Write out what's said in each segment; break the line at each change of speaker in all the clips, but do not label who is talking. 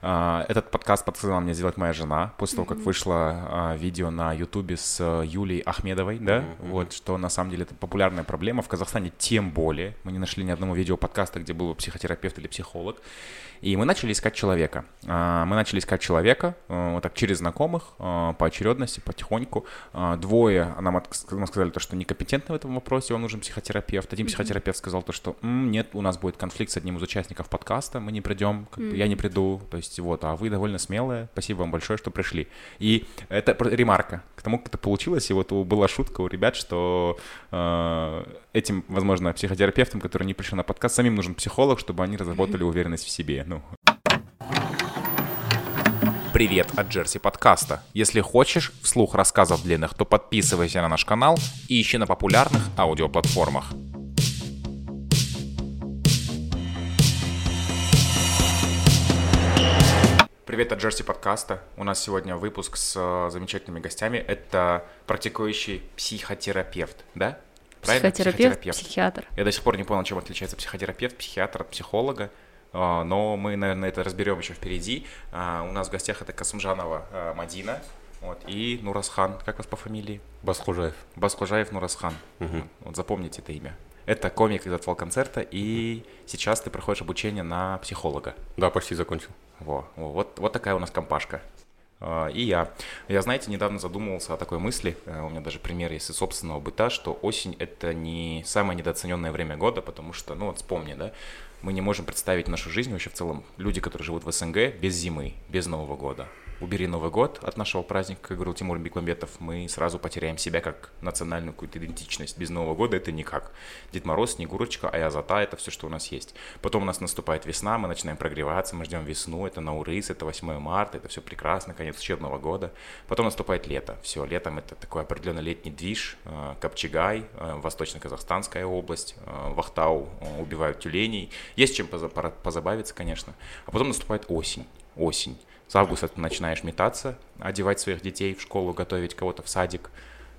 А, этот подкаст подсказала мне сделать моя жена после того, как вышло а, видео на Ютубе с э, Юлией Ахмедовой, да, mm-hmm. вот, что на самом деле это популярная проблема в Казахстане, тем более. Мы не нашли ни одного видео подкаста, где был психотерапевт или психолог. И мы начали искать человека. А, мы начали искать человека, э, вот так, через знакомых, э, по очередности, потихоньку. Двое нам сказали то, что некомпетентны в этом вопросе, вам нужен психотерапевт. Один психотерапевт сказал то, что нет, у нас будет конфликт с одним из участников подкаста, мы не придем, как бы, я не приду, то есть вот, а вы довольно смелые, спасибо вам большое, что пришли. И это ремарка к тому, как это получилось, и вот была шутка у ребят, что э, этим, возможно, психотерапевтам, которые не пришли на подкаст, самим нужен психолог, чтобы они разработали уверенность в себе. Ну. Привет от Джерси подкаста. Если хочешь вслух рассказов длинных, то подписывайся на наш канал и ищи на популярных аудиоплатформах. Привет от Джерси подкаста. У нас сегодня выпуск с э, замечательными гостями. Это практикующий психотерапевт, да?
Правильно? Психотерапевт, психотерапевт, психиатр.
Я до сих пор не понял, чем отличается психотерапевт, психиатр от психолога. А, но мы, наверное, это разберем еще впереди. А, у нас в гостях это Касумжанова Мадина вот, и Нурасхан. Как вас по фамилии?
Басхужаев.
Басхужаев Нурасхан. Угу. Вот запомните это имя. Это комик из отвал концерта, и сейчас ты проходишь обучение на психолога.
Да, почти закончил.
Во, вот, вот такая у нас компашка. И я. Я, знаете, недавно задумывался о такой мысли, э, у меня даже пример есть из собственного быта, что осень — это не самое недооцененное время года, потому что, ну вот вспомни, да, мы не можем представить нашу жизнь вообще в целом, люди, которые живут в СНГ, без зимы, без Нового года убери Новый год от нашего праздника, как говорил Тимур Бекмамбетов, мы сразу потеряем себя как национальную какую-то идентичность. Без Нового года это никак. Дед Мороз, Снегурочка, Аязата — это все, что у нас есть. Потом у нас наступает весна, мы начинаем прогреваться, мы ждем весну, это Наурыз, это 8 марта, это все прекрасно, конец учебного года. Потом наступает лето. Все, летом это такой определенный летний движ, э, Копчегай, э, Восточно-Казахстанская область, э, Вахтау убивают тюленей. Есть чем позабавиться, конечно. А потом наступает осень. Осень. С августа ты начинаешь метаться, одевать своих детей в школу, готовить кого-то в садик.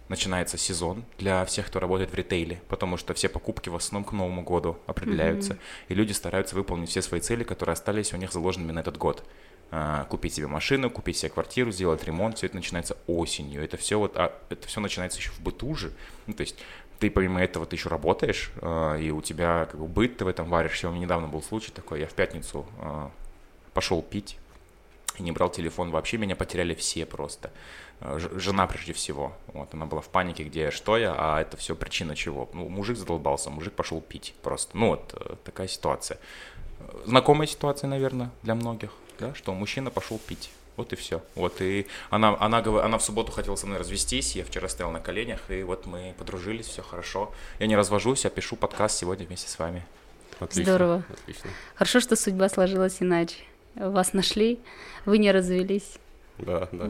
Начинается сезон для всех, кто работает в ритейле, потому что все покупки в основном к Новому году определяются, mm-hmm. и люди стараются выполнить все свои цели, которые остались у них заложенными на этот год. А, купить себе машину, купить себе квартиру, сделать ремонт, все это начинается осенью. Это все вот, а, это все начинается еще в быту же. Ну, то есть ты помимо этого ты еще работаешь, а, и у тебя как бы быт ты в этом варишься. У меня недавно был случай такой, я в пятницу а, пошел пить и не брал телефон. Вообще меня потеряли все просто. Э, жена прежде всего. Вот, она была в панике, где что я, а это все причина чего. Ну, мужик задолбался, мужик пошел пить просто. Ну, вот э, такая ситуация. Знакомая ситуация, наверное, для многих, да, что мужчина пошел пить. Вот и все. Вот и она, она, она в субботу хотела со мной развестись, я вчера стоял на коленях, и вот мы подружились, все хорошо. Я не развожусь, я пишу подкаст сегодня вместе с вами.
Отлично, Здорово. Отлично. Хорошо, что судьба сложилась иначе вас нашли, вы не развелись.
Да, да.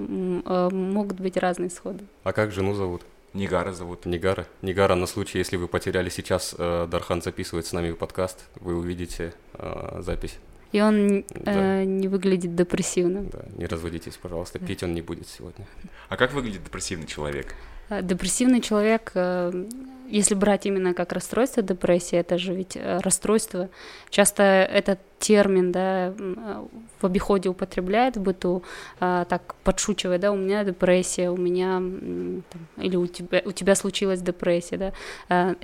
А, могут быть разные исходы.
А как жену зовут?
Нигара зовут.
Нигара. Нигара, на случай, если вы потеряли сейчас, э, Дархан записывает с нами подкаст, вы увидите э, запись.
И он да. э, не выглядит депрессивным.
Да, не разводитесь, пожалуйста, да. пить он не будет сегодня.
А как выглядит депрессивный человек?
Э, депрессивный человек, э, если брать именно как расстройство депрессии, это же ведь э, расстройство. Часто этот термин да, в обиходе употребляют в быту, так подшучивая, да, у меня депрессия, у меня или у тебя, у тебя случилась депрессия, да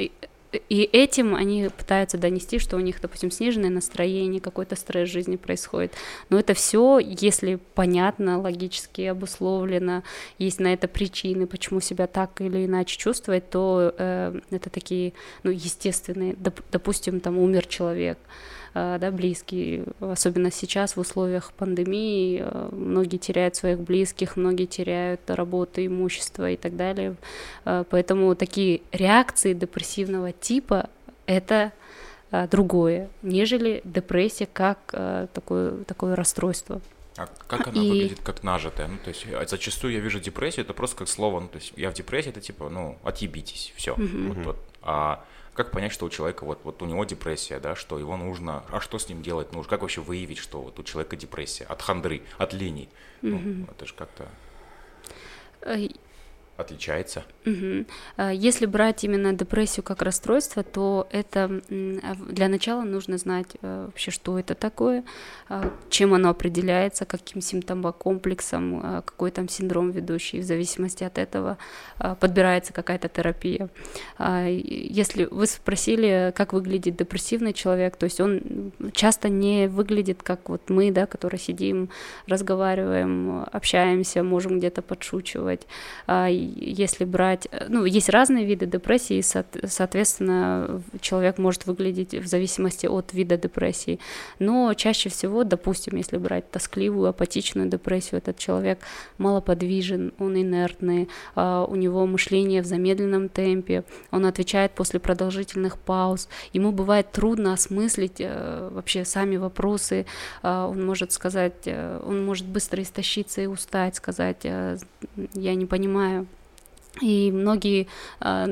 и этим они пытаются донести, что у них, допустим, сниженное настроение, какой-то стресс в жизни происходит. Но это все, если понятно, логически обусловлено, есть на это причины, почему себя так или иначе чувствовать, то э, это такие, ну, естественные. Доп, допустим, там умер человек, да, близкие, особенно сейчас в условиях пандемии, э, многие теряют своих близких, многие теряют работу, имущество и так далее. Э, поэтому такие реакции депрессивного типа — это другое, нежели депрессия как такое, такое расстройство.
А как она и... выглядит как нажитая? Ну, то есть зачастую я вижу депрессию, это просто как слово, ну, то есть я в депрессии, это типа, ну, отъебитесь, все. Угу. Вот, вот. А как понять, что у человека вот, вот у него депрессия, да, что его нужно, а что с ним делать нужно, как вообще выявить, что вот у человека депрессия от хандры, от лени, mm-hmm. ну, это же как-то... отличается?
Угу. Если брать именно депрессию как расстройство, то это для начала нужно знать э, вообще, что это такое, а, чем оно определяется, каким симптомокомплексом, а, какой там синдром ведущий. В зависимости от этого подбирается какая-то терапия. Если вы спросили, как выглядит депрессивный человек, то есть он часто не выглядит как вот мы, да, которые сидим, разговариваем, общаемся, можем где-то подшучивать если брать, э, ну, есть разные виды депрессии, соответственно, человек может выглядеть в зависимости от вида депрессии, но чаще всего, допустим, если брать тоскливую, апатичную депрессию, этот человек малоподвижен, он инертный, а, у него мышление в замедленном темпе, он отвечает после продолжительных пауз, ему бывает трудно осмыслить э, вообще сами вопросы, а, он может сказать, э, он может быстро истощиться и устать, сказать, я не понимаю, и многие, а,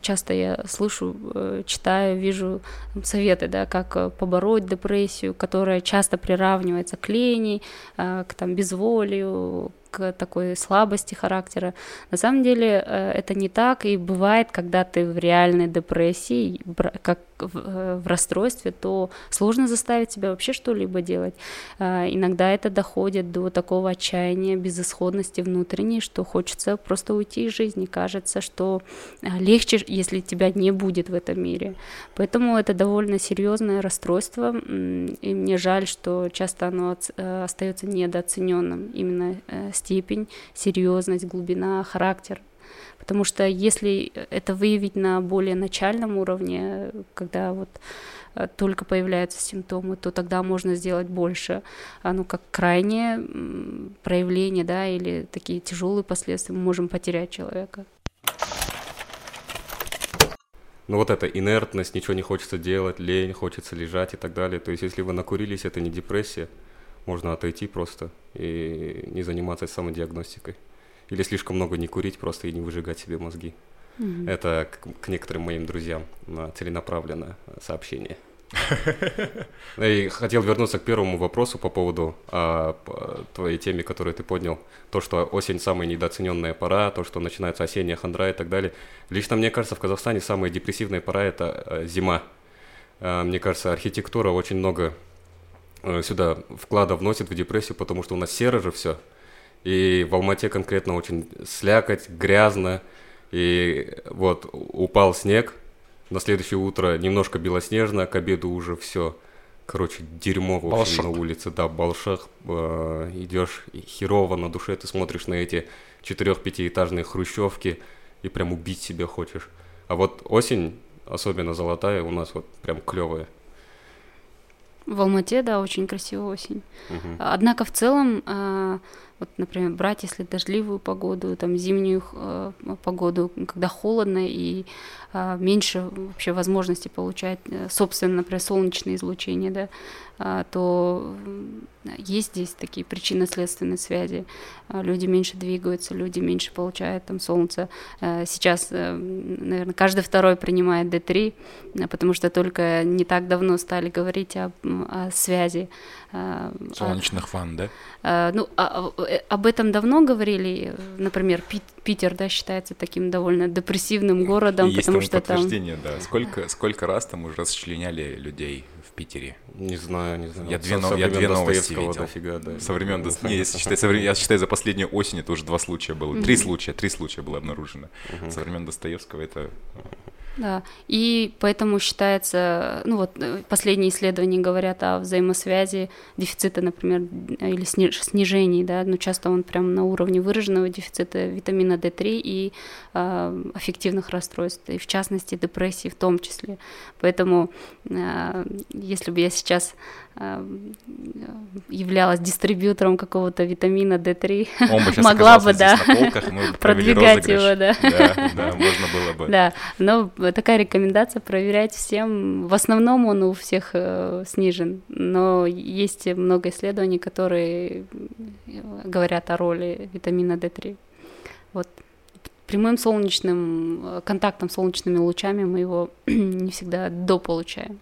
часто я слышу, э, читаю, вижу советы, да, как э, побороть депрессию, которая часто приравнивается к лени, к там, безволию, такой слабости характера. На самом деле э, это не так, и бывает, когда ты в реальной депрессии, как в, э, в расстройстве, то сложно заставить себя вообще что-либо делать. А, иногда это доходит до такого отчаяния, безысходности внутренней, что хочется просто уйти из жизни. Кажется, что легче, если тебя не будет в этом мире. Поэтому это довольно серьезное расстройство, и мне жаль, что часто оно э, остается недооцененным именно степень, серьезность, глубина, характер. Потому что если это выявить на более начальном уровне, когда вот э, только появляются симптомы, то тогда можно сделать больше. А ну как крайнее проявление, да, или такие тяжелые последствия, мы можем потерять человека.
Ну вот эта инертность, ничего не хочется делать, лень, хочется лежать и так далее. То есть если вы накурились, это не депрессия, можно отойти просто и не заниматься самодиагностикой. Или слишком много не курить просто и не выжигать себе мозги. Mm-hmm. Это к, к некоторым моим друзьям целенаправленное сообщение. И хотел вернуться к первому вопросу по поводу а, по твоей теме, которую ты поднял. То, что осень самая недооцененная пора, то, что начинается осенняя хандра и так далее. Лично мне кажется, в Казахстане самая депрессивная пора – это а, зима. А, мне кажется, архитектура очень много Э, сюда вклада вносит в депрессию, потому что у нас серо же все. И в Алмате конкретно очень слякоть, грязно. И вот упал снег, на следующее утро немножко белоснежно, к обеду уже все. Короче, дерьмо в общем на улице, да, балшах, э, идешь херово на душе, ты смотришь на эти четырех-пятиэтажные хрущевки и прям убить себя хочешь. А вот осень, особенно золотая, у нас вот прям клевая.
В Алмате, да, очень красивая осень. Угу. Однако в целом, а, вот, например, брать, если дождливую погоду, там зимнюю э, погоду, когда холодно и а, меньше вообще возможности получать э, собственно, например, солнечное излучение, да, а, то есть здесь такие причинно-следственные связи. А, люди меньше двигаются, люди меньше получают там солнце. А, сейчас, э, наверное, каждый второй принимает D3, потому что только не так давно стали говорить о, о связи.
Солнечных ванн, да?
Ну, э, об этом давно говорили. Например, Питер, да, считается таким довольно депрессивным городом,
Есть потому что там... да. Сколько, сколько раз там уже расчленяли людей в Питере?
Не знаю, не знаю.
Я две, но, я две новости видел. Дофига, да. Со времен, до... не, если считать, со времен, я считаю, за последнюю осень это уже два случая было. Три случая, три случая было обнаружено. Со времен Достоевского это
да, и поэтому считается, ну вот э, последние исследования говорят о взаимосвязи дефицита, например, или снижении, да, но часто он прям на уровне выраженного дефицита витамина D3 и э, аффективных расстройств, и в частности депрессии в том числе. Поэтому э, если бы я сейчас э, являлась дистрибьютором какого-то витамина D3, могла бы, да, полках, продвигать его, да.
Да, да, можно было бы.
Да, но такая рекомендация проверять всем. В основном он у всех э, снижен, но есть много исследований, которые говорят о роли витамина D3. Вот прямым солнечным э, контактом солнечными лучами мы его не всегда дополучаем.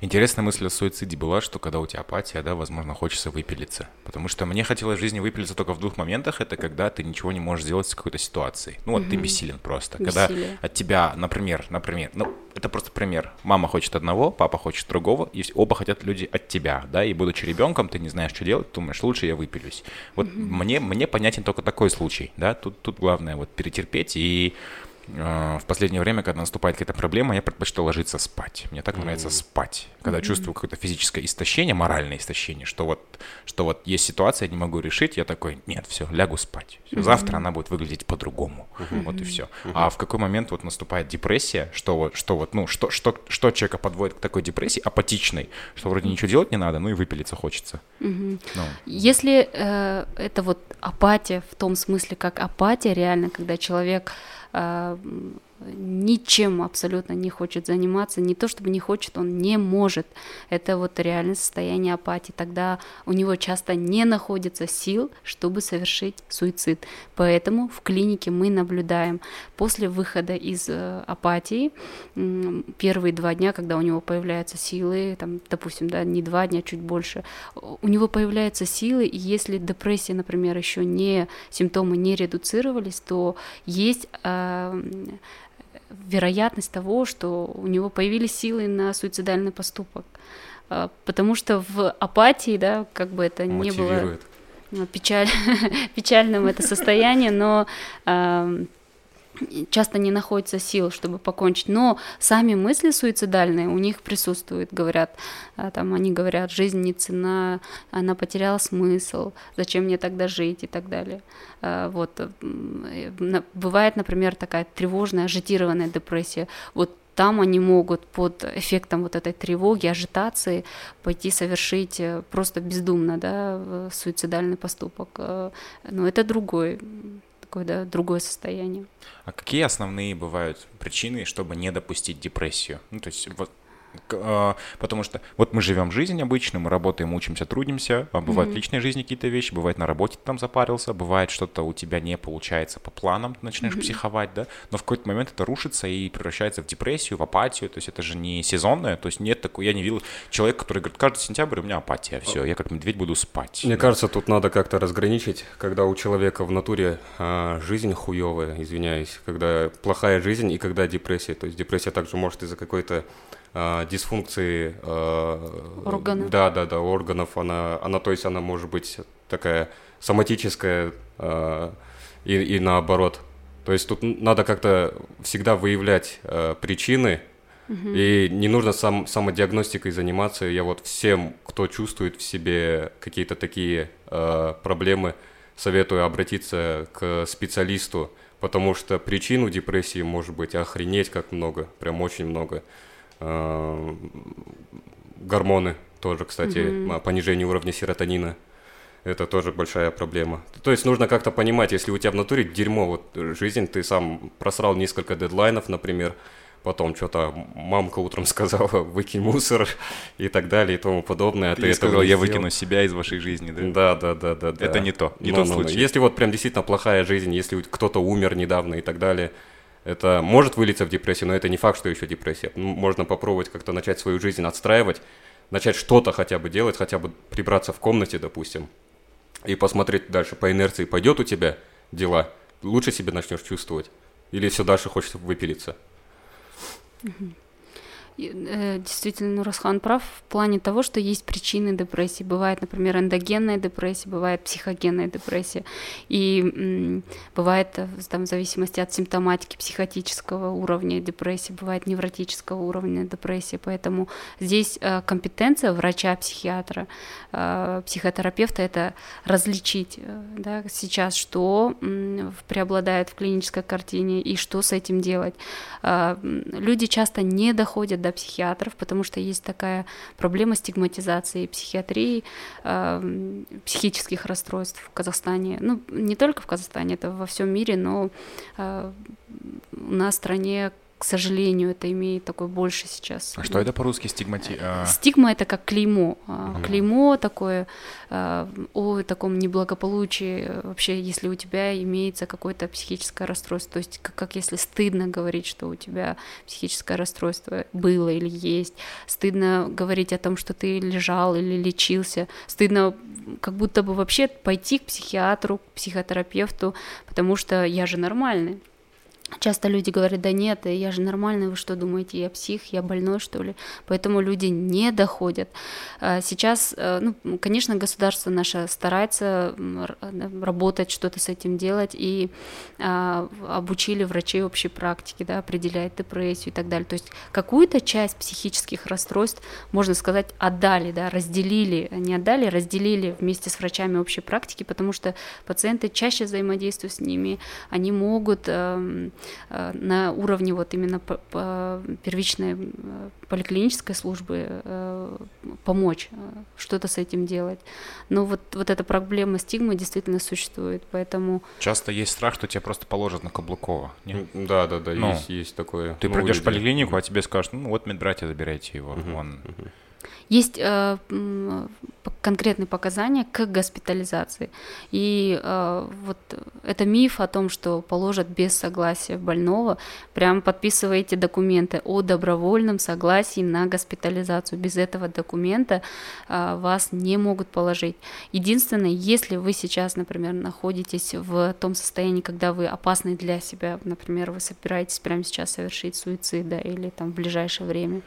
Интересная мысль о суициде была, что когда у тебя апатия, да, возможно, хочется выпилиться. Потому что мне хотелось в жизни выпилиться только в двух моментах. Это когда ты ничего не можешь сделать с какой-то ситуацией. Ну вот mm-hmm. ты бессилен просто. Бессилие. Когда от тебя, например, например, ну это просто пример. Мама хочет одного, папа хочет другого, и оба хотят люди от тебя, да, и будучи ребенком, ты не знаешь, что делать, думаешь, лучше я выпилюсь. Вот mm-hmm. мне, мне понятен только такой случай, да, тут, тут главное вот перетерпеть и в последнее время, когда наступает какая-то проблема, я предпочитаю ложиться спать. Мне так нравится спать. Когда mm-hmm. чувствую какое-то физическое истощение, моральное истощение, что вот, что вот есть ситуация, я не могу решить, я такой, нет, все, лягу спать. Все, mm-hmm. Завтра она будет выглядеть по-другому. Mm-hmm. Вот и все. Mm-hmm. А в какой момент вот наступает депрессия, что вот, что вот, ну, что, что, что человека подводит к такой депрессии, апатичной, что вроде ничего делать не надо, ну и выпилиться хочется.
Mm-hmm. Ну. Если э, это вот апатия в том смысле, как апатия реально, когда человек а, Um. Ничем абсолютно не хочет заниматься, не то чтобы не хочет, он не может. Это вот реальное состояние апатии. Тогда у него часто не находится сил, чтобы совершить суицид. Поэтому в клинике мы наблюдаем после выхода из э, апатии первые два дня, когда у него появляются силы, там, допустим, да, не два дня, чуть больше, у него появляются силы, и если депрессия, например, еще не симптомы не редуцировались, то есть э, вероятность того, что у него появились силы на суицидальный поступок. А, потому что в апатии, да, как бы это не было ну, печаль, печальным это состояние, но часто не находится сил, чтобы покончить, но сами мысли суицидальные у них присутствуют, говорят, а, там они говорят, жизнь не цена, она потеряла смысл, зачем мне тогда жить и так далее. А, вот бывает, например, такая тревожная, ажитированная депрессия. Вот там они могут под эффектом вот этой тревоги, ажитации пойти совершить э, просто бездумно, да, суицидальный поступок. Э, но это другой такое, да, другое состояние.
А какие основные бывают причины, чтобы не допустить депрессию? Ну, то есть вот потому что вот мы живем жизнь обычно, мы работаем, учимся, трудимся, а бывают mm-hmm. в личной жизни какие-то вещи, бывает на работе ты там запарился, бывает что-то у тебя не получается по планам, ты начинаешь mm-hmm. психовать, да, но в какой-то момент это рушится и превращается в депрессию, в апатию, то есть это же не сезонное, то есть нет такой, я не видел человека, который говорит, каждый сентябрь у меня апатия, все, я как медведь буду спать.
Мне да. кажется, тут надо как-то разграничить, когда у человека в натуре а, жизнь хуевая, извиняюсь, когда плохая жизнь и когда депрессия, то есть депрессия также может из-за какой-то э, дисфункции
э, органов.
Да, да, да, органов. Она, она, то есть она может быть такая соматическая э, и, и наоборот. То есть тут надо как-то всегда выявлять э, причины, угу. и не нужно сам, самодиагностикой заниматься. Я вот всем, кто чувствует в себе какие-то такие э, проблемы, советую обратиться к специалисту, потому что причин у депрессии может быть охренеть как много, прям очень много. Э, гормоны тоже, кстати, mm-hmm. понижение уровня серотонина. Это тоже большая проблема. То есть нужно как-то понимать, если у тебя в натуре дерьмо, вот жизнь, ты сам просрал несколько дедлайнов, например, потом что-то мамка утром сказала, выкинь мусор и так далее и тому подобное.
А ты, ты сказал, я выкину себя из вашей жизни,
да? Да, да, да, да.
Это не то, не но, тот
но,
случай.
Если вот прям действительно плохая жизнь, если кто-то умер недавно и так далее, это может вылиться в депрессию, но это не факт, что еще депрессия. Можно попробовать как-то начать свою жизнь отстраивать, начать что-то хотя бы делать, хотя бы прибраться в комнате, допустим, и посмотреть дальше по инерции, пойдет у тебя дела, лучше себя начнешь чувствовать, или все дальше хочется выпилиться.
Mm-hmm. Э, действительно, Нурасхан прав в плане того, что есть причины депрессии. Бывает, например, эндогенная депрессия, бывает психогенная депрессия. И бывает, э, там, в зависимости от симптоматики психотического уровня депрессии, бывает невротического уровня депрессии. Поэтому здесь э, компетенция врача-психиатра, психотерапевта — это различить да, сейчас, что преобладает в клинической картине и что с этим делать. Люди часто не доходят до психиатров, потому что есть такая проблема стигматизации психиатрии, э, психических расстройств в Казахстане. Ну, не только в Казахстане, это во всем мире, но э, у нас в стране к сожалению, это имеет такой больше сейчас.
А что это по-русски стигмати? а,
Стигма это как клеймо.
Мгм.
Клеймо такое а, о таком неблагополучии, вообще, если у тебя имеется какое-то психическое расстройство. То есть, как, как если стыдно говорить, что у тебя психическое расстройство было или есть, стыдно говорить о том, что ты лежал или лечился, стыдно как будто бы вообще пойти к психиатру, к психотерапевту, потому что я же нормальный. Часто люди говорят, да нет, я же нормальный, вы что думаете, я псих, я больной, что ли? Поэтому люди не доходят. А Сейчас, э, ну, конечно, государство наше старается э, работать, что-то с этим делать, и а, обучили врачей общей практики, да, определять депрессию и так далее. То есть какую-то часть психических расстройств, можно сказать, отдали, да, разделили, не отдали, разделили вместе с врачами общей практики, потому что пациенты чаще взаимодействуют с ними, они могут эм, э, на уровне вот именно первичной э, поликлинической службы э, помочь э, что-то с этим делать. Но вот, вот эта проблема стигмы действительно существует, поэтому
Часто есть страх, что тебя просто положат на Каблукова.
Да, да, да,
Ну,
есть, есть такое.
Ты
Ну,
придешь в поликлинику, а тебе скажут, ну вот медбратья, забирайте его.
Мгм,
Он
мгм.
Есть э, конкретные показания к госпитализации. И э, вот это миф о том, что положат без согласия больного. Прям подписываете документы о добровольном согласии на госпитализацию. Без этого документа э, вас не могут положить. Единственное, если вы сейчас, например, находитесь в том состоянии, когда вы опасны для себя, например, вы собираетесь прямо сейчас совершить суицид, да, или там в ближайшее время,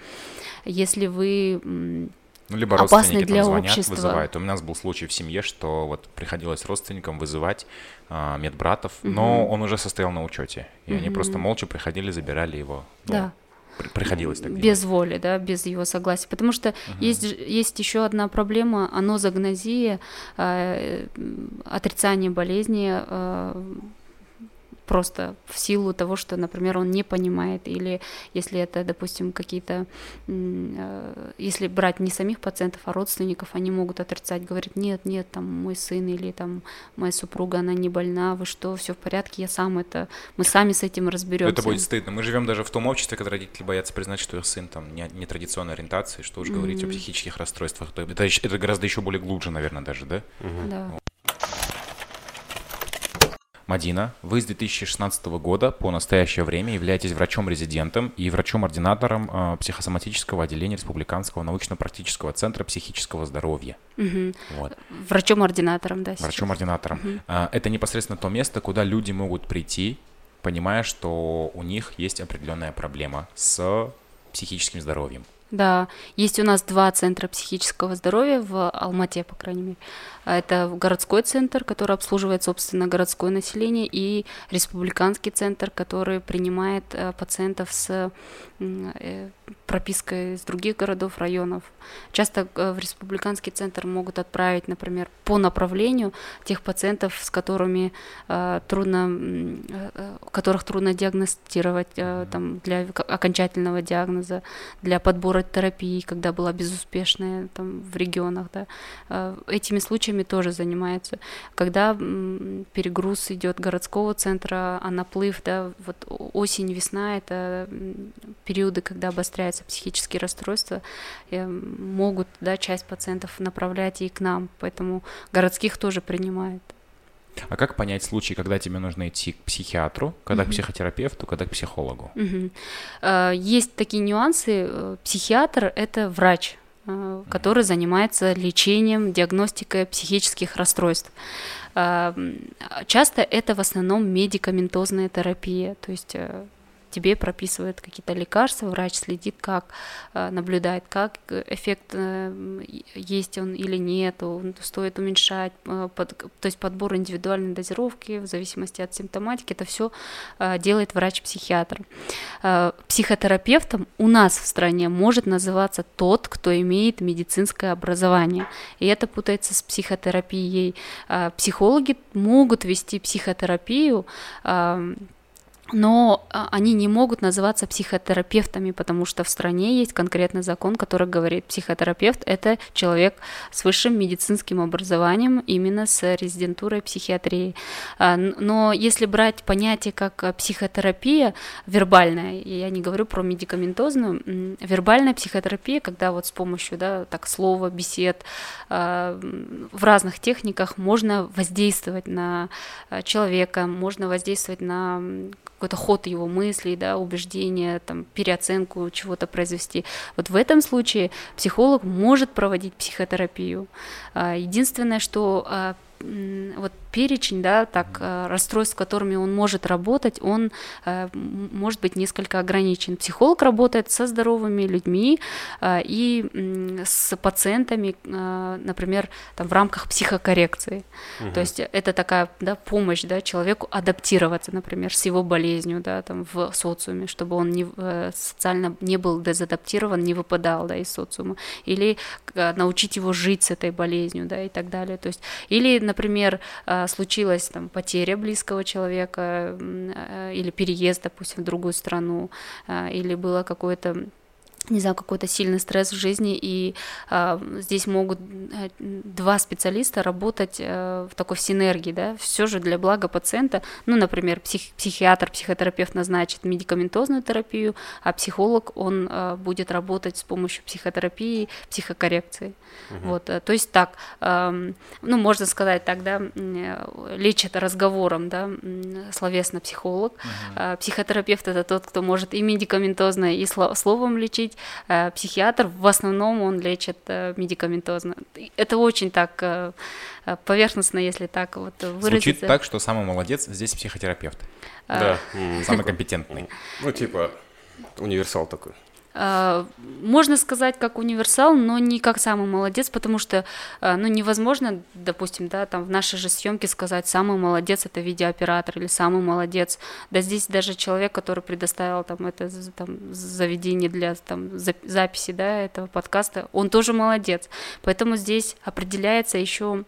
если вы
Ну, либо
опасный
родственники
для
там звонят,
общества.
вызывают. У нас был случай в семье, что вот приходилось родственникам вызывать а, медбратов, но
Мгм.
он уже состоял на учете. И они просто молча приходили, забирали его. Ну,
да,
при- приходилось так
без воли, да, без его согласия. Потому что
делать.
есть, ж- есть еще одна проблема, анозагнозия, э, м, отрицание болезни э, просто в силу того, что, например, он не понимает, или если это, допустим, какие-то, э, если брать не самих пациентов, а родственников, они могут отрицать, говорить, нет, нет, там мой сын или там моя супруга, она не больна, вы что, все в порядке, я сам это, мы сами с этим разберемся.
Это будет стыдно. Мы живем даже в том обществе, когда родители боятся признать, что их сын там не, нетрадиционной ориентации, что уж говорить о психических расстройствах. Это, это, гораздо еще более глубже, наверное, даже, да?
Мгм.
Да.
Мадина, вы с 2016 года по настоящее время являетесь врачом-резидентом и врачом-ординатором э, психосоматического отделения Республиканского научно-практического центра психического здоровья.
Мгм.
Вот.
Врачом-ординатором, да.
Врачом-ординатором. А, Это непосредственно то место, куда люди могут прийти, понимая, что у них есть определенная проблема с психическим здоровьем.
Да, есть у нас два центра психического здоровья в Алмате, по крайней мере. А Это городской центр, который обслуживает, собственно, городское население, и республиканский центр, который принимает э, пациентов с э, пропиской из других городов, районов. Часто э, в республиканский центр могут отправить, например, по направлению тех пациентов, с которыми трудно, которых трудно диагностировать там, для окончательного диагноза, для подбора терапии, когда была безуспешная там, в регионах. Да. Этими случаями тоже занимается. Когда перегруз идет городского центра, а наплыв, да, вот осень, весна, это периоды, когда обостряются психические расстройства, э, могут да, часть пациентов направлять и к нам, поэтому городских тоже принимают.
А как понять случай, когда тебе нужно идти к психиатру, когда к
Мгм.
психотерапевту, когда к психологу?
Э, Есть такие нюансы. Э, Психиатр — это врач, который занимается лечением, диагностикой психических расстройств. Э, Часто это в основном медикаментозная терапия, то есть э, тебе прописывают какие-то лекарства, врач следит, как э, наблюдает, как эффект э, есть он или нет, стоит уменьшать, э, то есть подбор индивидуальной дозировки в зависимости от симптоматики, это все делает врач-психиатр. Психотерапевтом у нас в стране может называться тот, кто имеет медицинское образование. И это путается с психотерапией. Психологи могут вести психотерапию, но а, они не могут называться психотерапевтами, потому что в стране есть конкретный закон, который говорит, психотерапевт – это человек с высшим медицинским образованием, именно с резидентурой психиатрии. А, но если брать понятие как а, психотерапия вербальная, я не говорю про медикаментозную, вербальная психотерапия, когда вот с помощью да, так, слова, бесед, в разных техниках можно воздействовать на человека, можно воздействовать на какой-то ход его мыслей, да, убеждения, там, переоценку чего-то произвести. Вот в этом случае психолог может проводить психотерапию. А, единственное, что а, вот перечень, да, так, э, расстройств, с которыми он может работать, он э, может быть несколько ограничен. Психолог работает со здоровыми людьми э, и с пациентами, например, там, в рамках психокоррекции. Угу. То есть это такая да, помощь да, человеку адаптироваться, например, с его болезнью да, там, в социуме, чтобы он не, социально не был дезадаптирован, не выпадал да, из социума. Или научить его жить с этой болезнью да, и так далее. То есть, или, например, случилась там потеря близкого человека э, или переезд, допустим, в другую страну, э, или было какое-то не знаю, какой-то сильный стресс в жизни, и э, здесь могут э, два специалиста работать э, в такой синергии, да, все же для блага пациента, ну, например, псих, психиатр, психотерапевт назначит медикаментозную терапию, а психолог, он э, будет работать с помощью психотерапии, психокоррекции, угу. вот, э, то есть так, э, ну, можно сказать так, да, э, лечит разговором, да, словесно психолог, угу. э, психотерапевт это тот, кто может и медикаментозно, и словом лечить, лечить. Э, психиатр в основном он лечит э, медикаментозно. Это очень так э, поверхностно, если так вот выразиться.
Звучит так, что самый молодец здесь психотерапевт.
Да.
Самый компетентный.
Ну, типа, универсал такой.
А, можно сказать как универсал, но не как самый молодец, потому что а, ну, невозможно, допустим, да, там в нашей же съемке сказать самый молодец это видеооператор или самый молодец. Да здесь даже человек, который предоставил там это там, заведение для там, записи да, этого подкаста, он тоже молодец. Поэтому здесь определяется еще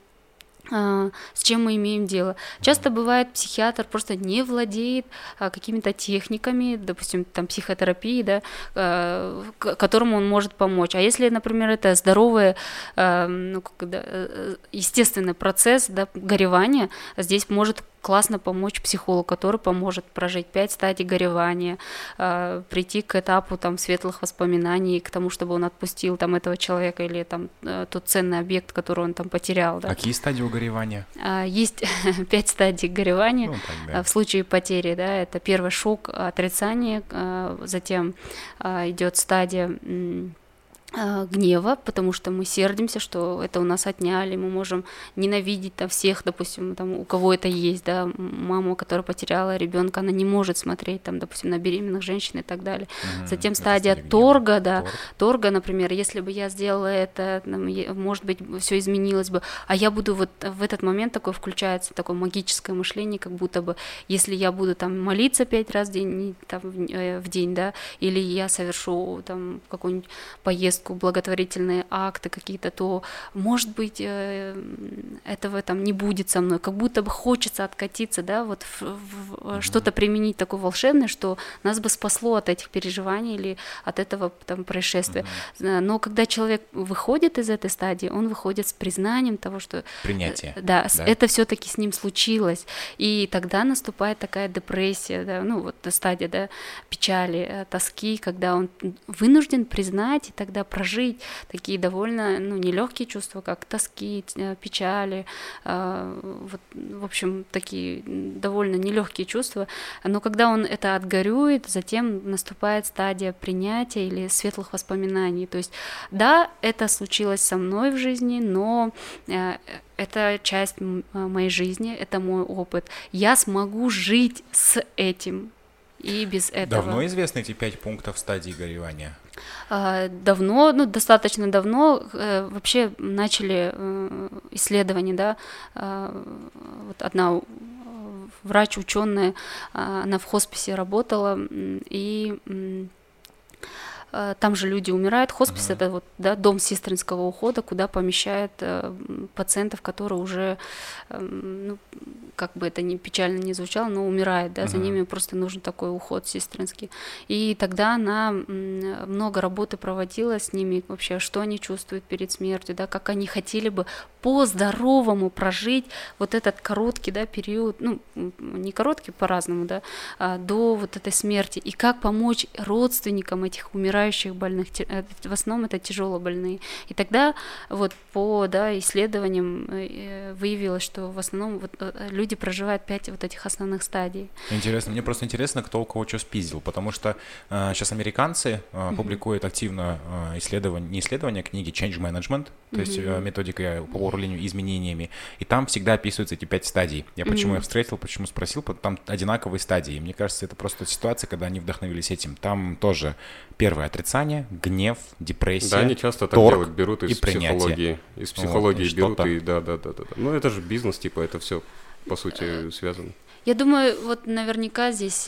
с чем мы имеем дело. Часто бывает, психиатр просто не владеет а, какими-то техниками, допустим, там психотерапии, да, а, которому он может помочь. А если, например, это здоровый, ну, э, э, естественный процесс да, горевания, здесь может классно помочь психологу, который поможет прожить пять стадий горевания, э, прийти к этапу там светлых воспоминаний, к тому, чтобы он отпустил там этого человека или там э, тот ценный объект, который он там потерял. Да.
Какие стадии горевания?
Э, есть пять стадий горевания. Ну, так, да. В случае потери, да, это первый шок, отрицание, э, затем э, идет стадия а, гнева, потому что мы сердимся, что это у нас отняли, мы можем ненавидеть там всех, допустим, там у кого это есть, да, мама, которая потеряла ребенка, она не может смотреть там, допустим, на беременных женщин и так далее. Mm-hmm. Затем стадия торга, да, Торг. торга, например, если бы я сделала это, там, может быть, все изменилось бы, а я буду вот в этот момент такой включается такое магическое мышление, как будто бы, если я буду там молиться пять раз в день, там, в э, день, да, или я совершу там какую-нибудь поездку поездку, благотворительные акты какие-то, то, может быть, э, этого там не будет со мной, как будто бы хочется откатиться, да, вот в, в, mm-hmm. что-то применить такое волшебное, что нас бы спасло от этих переживаний или от этого там происшествия. Mm-hmm. Но когда человек выходит из этой стадии, он выходит с признанием того, что...
Принятие.
Да, да? это все-таки с ним случилось, и тогда наступает такая депрессия, да, ну вот стадия, да, печали, э, тоски, когда он вынужден признать, и тогда прожить такие довольно ну, нелегкие чувства, как тоски, э, печали, э, вот, в общем, такие довольно нелегкие чувства. Но когда он это отгорюет, затем наступает стадия принятия или светлых воспоминаний. То есть, да, это случилось со мной в жизни, но э, это часть моей жизни, это мой опыт. Я смогу жить с этим и без этого.
Давно известны эти пять пунктов стадии горевания?
А, давно, ну, достаточно давно э, вообще начали э, исследования, да, вот одна врач, ученая, она в хосписе работала, и там же люди умирают. Хоспис uh-huh. это вот да, дом сестринского ухода, куда помещают э, пациентов, которые уже ну, как бы это ни печально не звучало, но умирает, да, за
Мгм.
ними просто нужен такой уход сестринский. И тогда она много работы проводила с ними, вообще, что они чувствуют перед смертью, да, как они хотели бы по-здоровому прожить вот этот короткий, да, период, ну, не короткий по-разному, да, а, до вот этой смерти, и как помочь родственникам этих умирающих больных, те- э, в основном это тяжело больные. И тогда вот по да, исследованиям э, выявилось, что в основном вот, э, люди проживают пять вот этих основных стадий.
Интересно, мне просто интересно, кто у кого что спиздил, потому что сейчас американцы э, публикуют активно э, исследования, не исследования, а книги Change Management, то есть э, методика по управлению изменениями, и там всегда описываются эти пять стадий. Я почему
Мгм.
их встретил, почему спросил, там одинаковые стадии. Мне кажется, это просто ситуация, когда они вдохновились этим. Там тоже первое отрицание, гнев, депрессия.
Да, они часто так
торг
делают, берут из психологии. Из
Вот,
психологии
и
берут и да, да, да, да. Ну это же бизнес, типа, это все по сути связано.
Я думаю, вот наверняка здесь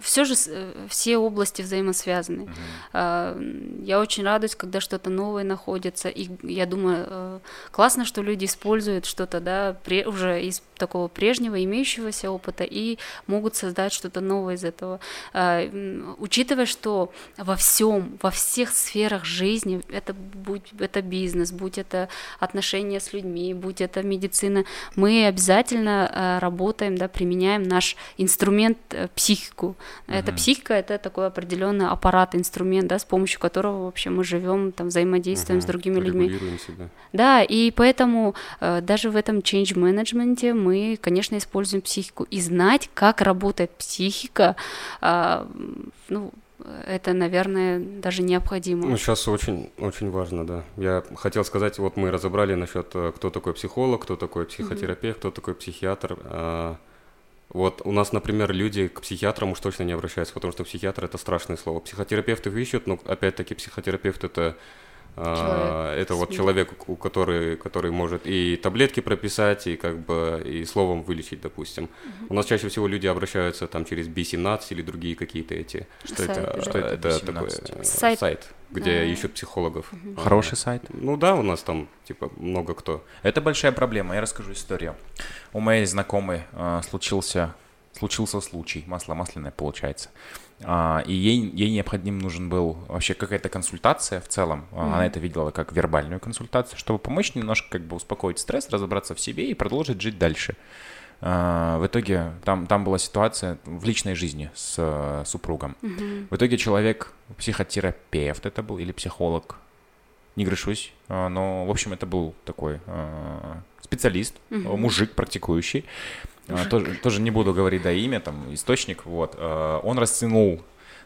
все же э, все области взаимосвязаны.
Мгм.
А, Я очень радуюсь, когда что-то новое находится, и я думаю, э, классно, что люди используют что-то, да, пре- уже из такого прежнего, имеющегося опыта, и могут создать что-то новое из этого. М, Учитывая, что во всем, во всех сферах жизни, это будь это бизнес, будь это отношения с людьми, будь это медицина, мы обязательно э, работаем, да, применяем наш инструмент э, психику. Это
Мгм.
психика, это такой определенный аппарат, инструмент, да, с помощью которого вообще мы живем, там взаимодействуем с
Мгм.
другими людьми.
Себя.
Да, и поэтому э, даже в этом change менеджменте мы, конечно, используем психику. И знать, как работает психика, а, ну, это, наверное, даже необходимо.
Ну, сейчас очень, очень важно, да. Я хотел сказать, вот мы разобрали насчет, э, кто такой психолог, кто такой психотерапевт, кто такой психиатр. Вот у нас, например, люди к психиатрам уж точно не обращаются, потому что психиатр это страшное слово. Психотерапевты их ищут, но опять-таки психотерапевт это
Человек
это вот человек, у который, который может и таблетки прописать, и как бы и словом вылечить, допустим. У нас чаще всего люди обращаются там через B17 или другие какие-то эти. Что
Сайты,
это?
да.
Что это
это
B17?
такой э,
Сайт.
сайт, где
А.
ищут психологов. А,
Хороший сайт.
Ну да, у нас там типа много кто.
Это большая проблема. Я расскажу историю. У моей знакомой э, случился, случился случай, масло масляное получается. А, и ей, ей необходим нужен был вообще какая-то консультация в целом. А, Она это видела как вербальную консультацию, чтобы помочь немножко как бы успокоить стресс, разобраться в себе и продолжить жить дальше. А, В итоге там, там была ситуация в личной жизни с э, супругом.
Мгм.
В итоге человек, психотерапевт это был или психолог, не грешусь, но, в общем, это был такой специалист, а, мужик практикующий, А,
Мужик.
тоже, тоже не буду говорить, да, имя, там, источник, вот, А, он растянул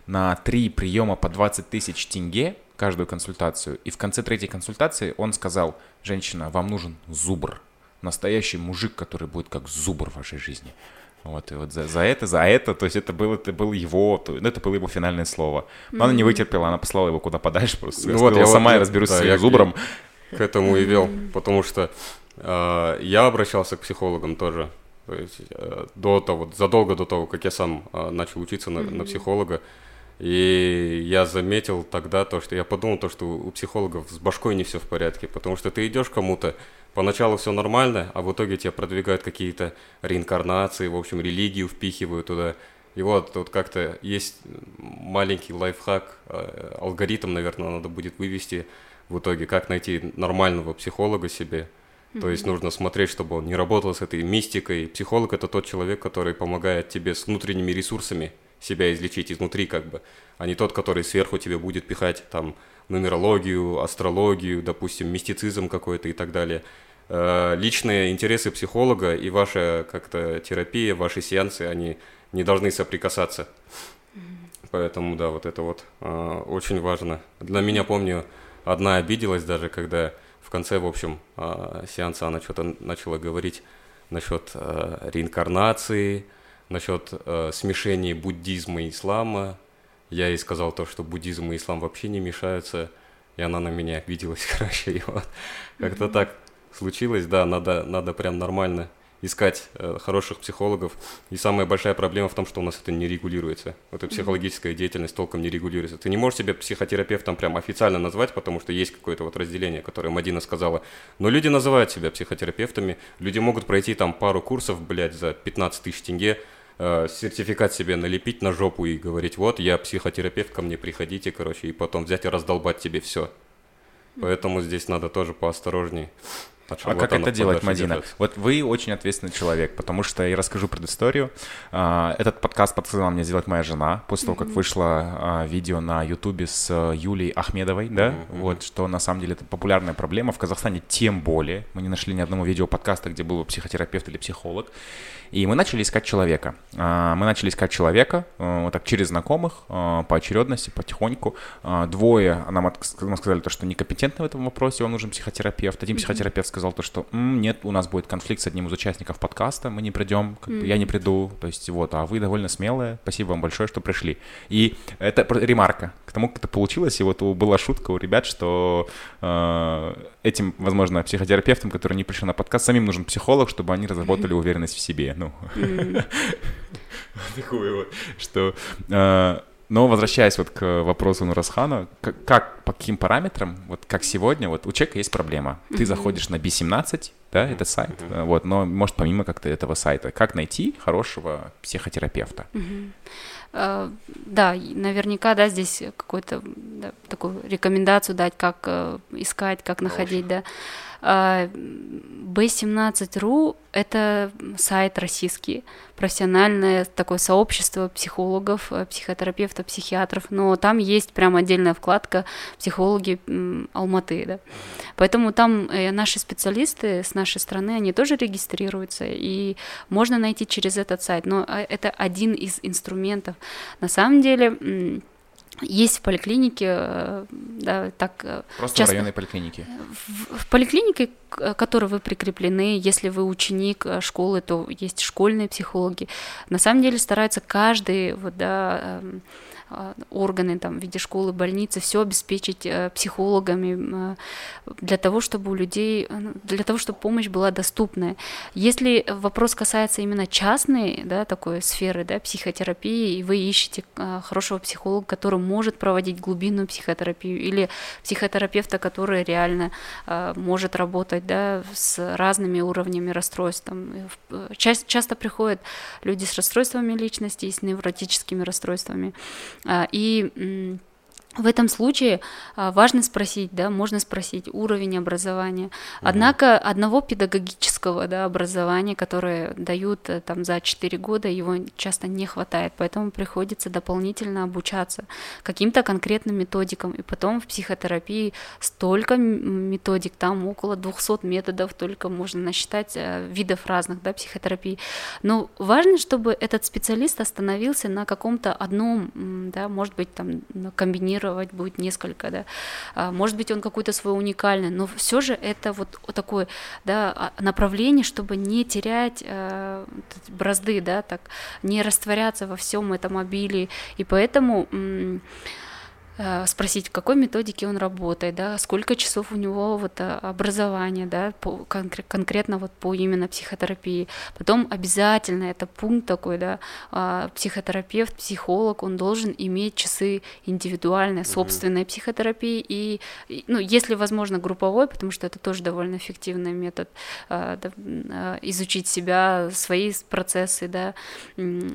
на три приема по 20 тысяч тенге каждую консультацию, и в конце третьей консультации он сказал, женщина, вам нужен зубр, настоящий мужик, который будет как зубр в вашей жизни. Вот, и вот за, за это, за это, то есть это было, это было его, то- ну, это было его финальное слово. Но она не вытерпела, она послала его куда подальше, просто
Ну вот я вот,
сама я
да,
разберусь
да,
с
я к-
зубром.
К этому и вел, потому что э, я обращался к психологам тоже. То есть э, до того, задолго до того, как я сам э, начал учиться на, на психолога, и я заметил тогда то, что я подумал то, что у психологов с башкой не все в порядке, потому что ты идешь кому-то, поначалу все нормально, а в итоге тебя продвигают какие-то реинкарнации, в общем, религию впихивают туда. И вот тут как-то есть маленький лайфхак, э, алгоритм, наверное, надо будет вывести в итоге, как найти нормального психолога себе. То есть нужно смотреть, чтобы он не работал с этой мистикой. Психолог это тот человек, который помогает тебе с внутренними ресурсами себя излечить изнутри, как бы, а не тот, который сверху тебе будет пихать там нумерологию, астрологию, допустим, мистицизм какой-то и так далее. Э, Личные интересы психолога и ваша как-то терапия, ваши сеансы, они не должны соприкасаться. Поэтому, да, вот это вот э, очень важно. Для меня, помню, одна обиделась даже, когда в конце, в общем, э, сеанса она что-то начала говорить насчет э, реинкарнации, насчет э, смешения буддизма и ислама. Я ей сказал то, что буддизм и ислам вообще не мешаются, и она на меня обиделась, короче, и вот. Как-то так случилось, да, надо, надо прям нормально искать э, хороших психологов. И самая большая проблема в том, что у нас это не регулируется. Вот эта психологическая деятельность толком не регулируется. Ты не можешь себя психотерапевтом прям официально назвать, потому что есть какое-то вот разделение, которое Мадина сказала. Но люди называют себя психотерапевтами. Люди могут пройти там пару курсов, блядь, за 15 тысяч тенге, э, сертификат себе налепить на жопу и говорить, вот, я психотерапевт, ко мне приходите, короче, и потом взять и раздолбать тебе все. Поэтому здесь надо тоже поосторожней.
А как это делать, Мадина? Вот вы очень ответственный человек, потому что я расскажу предысторию. А, этот подкаст подсказала мне сделать моя жена после того, как вышло а, видео на Ютубе с э, Юлией Ахмедовой, да, вот, что на самом деле это популярная проблема. В Казахстане тем более. Мы не нашли ни одного видео подкаста, где был бы психотерапевт или психолог. И мы начали искать человека. А, мы начали искать человека, э, вот так через знакомых, э, по очередности, потихоньку. А, двое нам, сказали, то, что некомпетентны в этом вопросе, он нужен психотерапевт. Один психотерапевт сказал то, что нет, у нас будет конфликт с одним из участников подкаста, мы не придем, как бы, я не приду. То есть вот, а вы довольно смелые, спасибо вам большое, что пришли. И это ремарка к тому, как это получилось. И вот была шутка у ребят, что э, этим, возможно, психотерапевтам, которые не пришли на подкаст, самим нужен психолог, чтобы они разработали уверенность в себе ну, такую вот, что... Э, но возвращаясь вот к вопросу Нурасхана, как, как, по каким параметрам, вот как сегодня, вот у человека есть проблема. Ты заходишь на B17, да, это сайт, вот, но может помимо как-то этого сайта, как найти хорошего психотерапевта?
Да, наверняка, да, здесь какую-то да, такую рекомендацию дать, как uh, искать, как находить, да. B17.ru — это сайт российский, профессиональное такое сообщество психологов, э, психотерапевтов, психиатров, но там есть прям отдельная вкладка «Психологи Алматы», да. Поэтому там э, наши специалисты с нашей страны, они тоже регистрируются, и можно найти через этот сайт, но а, это один из инструментов. На самом деле есть в поликлинике, э, да, так...
Э, Просто часто, в районной поликлинике?
В, в поликлинике, к которой вы прикреплены, если вы ученик э, школы, то есть школьные психологи. На самом деле стараются каждый, вот, да, эм, органы там, в виде школы, больницы, все обеспечить э, психологами э, для того, чтобы у людей, э, ну, для того, чтобы помощь была доступная. Если вопрос касается именно частной, да, такой сферы, да, психотерапии, и вы ищете хорошего психолога, который может проводить глубинную психотерапию, или психотерапевта, который реально может работать, да, с разными уровнями расстройств. Там, часто приходят люди с расстройствами личности с невротическими расстройствами. А, и в этом случае а, важно спросить, да, можно спросить уровень образования. Однако одного педагогического да, образования, которое дают э, там за 4 года, его часто не хватает, поэтому приходится дополнительно обучаться каким-то конкретным методикам. И потом в психотерапии столько методик, там около 200 методов только можно насчитать э, видов разных да, психотерапий. Но важно, чтобы этот специалист остановился на каком-то одном, да, может быть, там комбинированном комбинировать будет несколько, да. А, может быть, он какой-то свой уникальный, но все же это вот такое, да, а, направление, чтобы не терять э, бразды, да, так, не растворяться во всем этом обилии. И поэтому спросить, в какой методике он работает, да, сколько часов у него вот э, образования, да, по, конкре- конкретно вот по именно психотерапии. Потом обязательно это пункт такой, да, а, психотерапевт, психолог, он должен иметь часы индивидуальной, собственной mm-hmm. психотерапии и, ну, если возможно, групповой, потому что это тоже довольно эффективный метод а, да, изучить себя, свои процессы, да,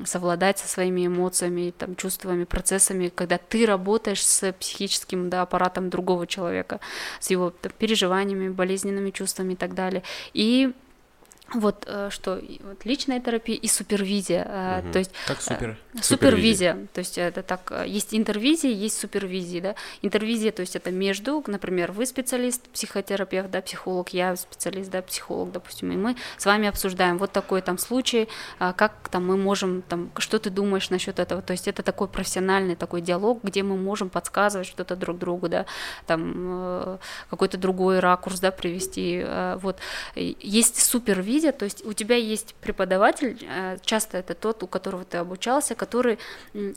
совладать со своими эмоциями, там, чувствами, процессами, когда ты работаешь с с психическим да, аппаратом другого человека, с его там, переживаниями, болезненными чувствами и так далее. И вот э, что вот личная терапия и супервизия, угу. то есть
как супер
супервизия, супервизия, то есть это так э, есть интервизия, есть супервизия, да, интервизия, то есть это между, например, вы специалист, психотерапевт, да, психолог, я специалист, да, психолог, допустим, и мы с вами обсуждаем вот такой там случай, как там мы можем там, что ты думаешь насчет этого, то есть это такой профессиональный такой диалог, где мы можем подсказывать что-то друг другу, да, там какой-то другой ракурс, да, привести, вот. Есть супервизия супервизия, то есть у тебя есть преподаватель, э, часто это тот, у которого ты обучался, который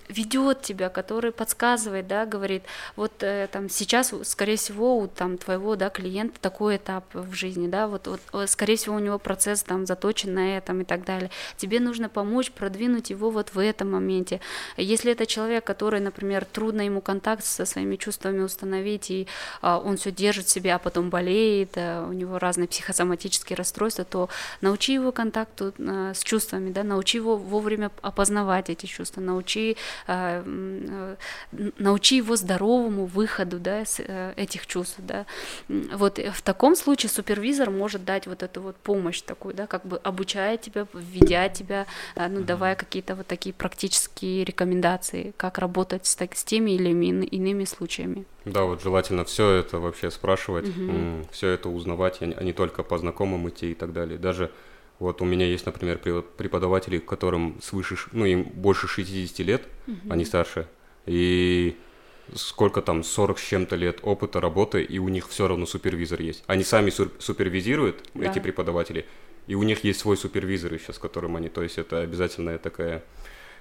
ведет тебя, который подсказывает, да, говорит, вот э, там сейчас, скорее всего, у там твоего, да, клиента такой этап в жизни, да, вот, вот скорее всего у него процесс там заточен на этом и так далее. Тебе нужно помочь продвинуть его вот в этом моменте. Если это человек, который, например, трудно ему контакт со своими чувствами установить, и а, он все держит в себе, а потом болеет, а, у него разные психосоматические расстройства, то научи его контакту а, с чувствами, да, научи его вовремя опознавать эти чувства, научи, а, а, научи его здоровому выходу, да, этих чувств, да. Вот в таком случае супервизор может дать вот эту вот помощь такую, да, как бы обучая тебя, введя тебя, ну, давая какие-то вот такие практические рекомендации, как работать с, так, с теми или иными случаями.
Да, вот желательно все это вообще спрашивать, угу. все это узнавать, а не только по знакомым идти и так далее. Даже вот у меня есть, например, преподаватели, которым свыше, ну, им больше 60 лет, угу. они старше, и сколько там, 40 с чем-то лет опыта работы, и у них все равно супервизор есть. Они сами супервизируют, да. эти преподаватели, и у них есть свой супервизор еще, с которым они, то есть это обязательная такая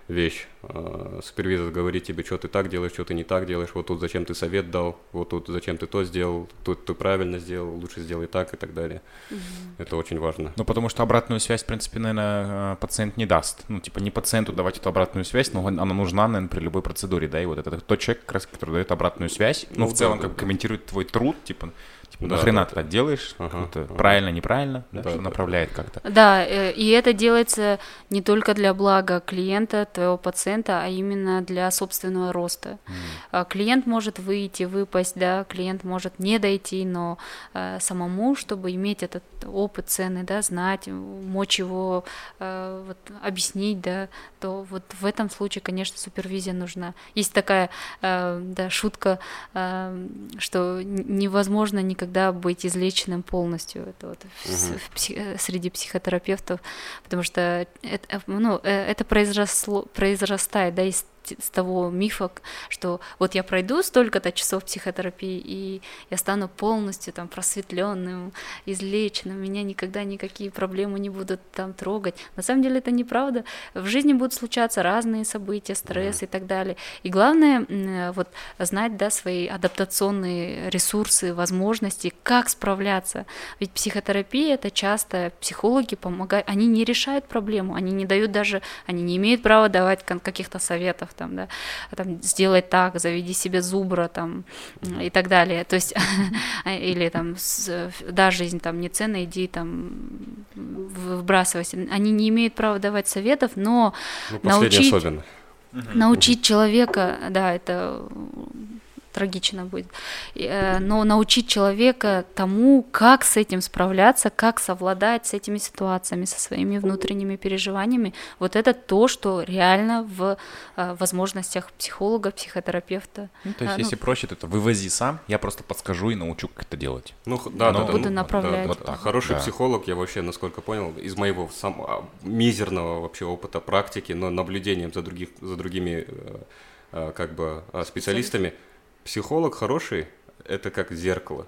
вещь. А, супервизор говорит тебе, что ты так делаешь, что ты не так делаешь, вот тут зачем ты совет дал, вот тут зачем ты то сделал, тут ты правильно сделал, лучше сделай так и так далее. Угу. Это очень важно.
Ну, потому что обратную связь, в принципе, наверное, пациент не даст. Ну, типа, не пациенту давать эту обратную связь, но она нужна, наверное, при любой процедуре, да, и вот это тот человек, как раз, который дает обратную связь, ну, ну в целом, да, как да. комментирует твой труд, типа, Типа, да, нахрена да, ты так делаешь? Ага, ага. Правильно, неправильно? Да, да, что да, направляет да. как-то.
Да, э, и это делается не только для блага клиента, твоего пациента, а именно для собственного роста. Mm. Клиент может выйти, выпасть, да, клиент может не дойти, но э, самому, чтобы иметь этот опыт ценный, да, знать, мочь его э, вот, объяснить, да, то вот в этом случае, конечно, супервизия нужна. Есть такая э, да, шутка, э, что невозможно никогда никогда быть излеченным полностью. Это вот угу. в, в псих, среди психотерапевтов, потому что это, ну, э, это произросло, произрастает да, из с того мифа, что вот я пройду столько-то часов психотерапии, и я стану полностью там просветленным, излеченным, меня никогда никакие проблемы не будут там трогать. На самом деле это неправда. В жизни будут случаться разные события, стресс mm-hmm. и так далее. И главное вот знать, да, свои адаптационные ресурсы, возможности, как справляться. Ведь психотерапия это часто психологи помогают, они не решают проблему, они не дают даже, они не имеют права давать каких-то советов там, да, там, сделай так, заведи себе зубра, там, и так далее, то есть, или там, да, жизнь там не ценна, иди там вбрасывайся, они не имеют права давать советов, но ну, научить, особенно. научить человека, да, это трагично будет. Э, но научить человека тому, как с этим справляться, как совладать с этими ситуациями, со своими внутренними переживаниями, вот это то, что реально в э, возможностях психолога, психотерапевта.
Ну, то есть, а, если ну, проще, то это вывози сам, я просто подскажу и научу, как это делать.
Ну, да,
Но, да, буду ну, направлять.
Да, вот так, Хороший да. психолог, я вообще, насколько понял, из моего сам, а, мизерного вообще опыта практики, но наблюдением за, других, за другими э, как бы специалистами, психолог хороший – это как зеркало.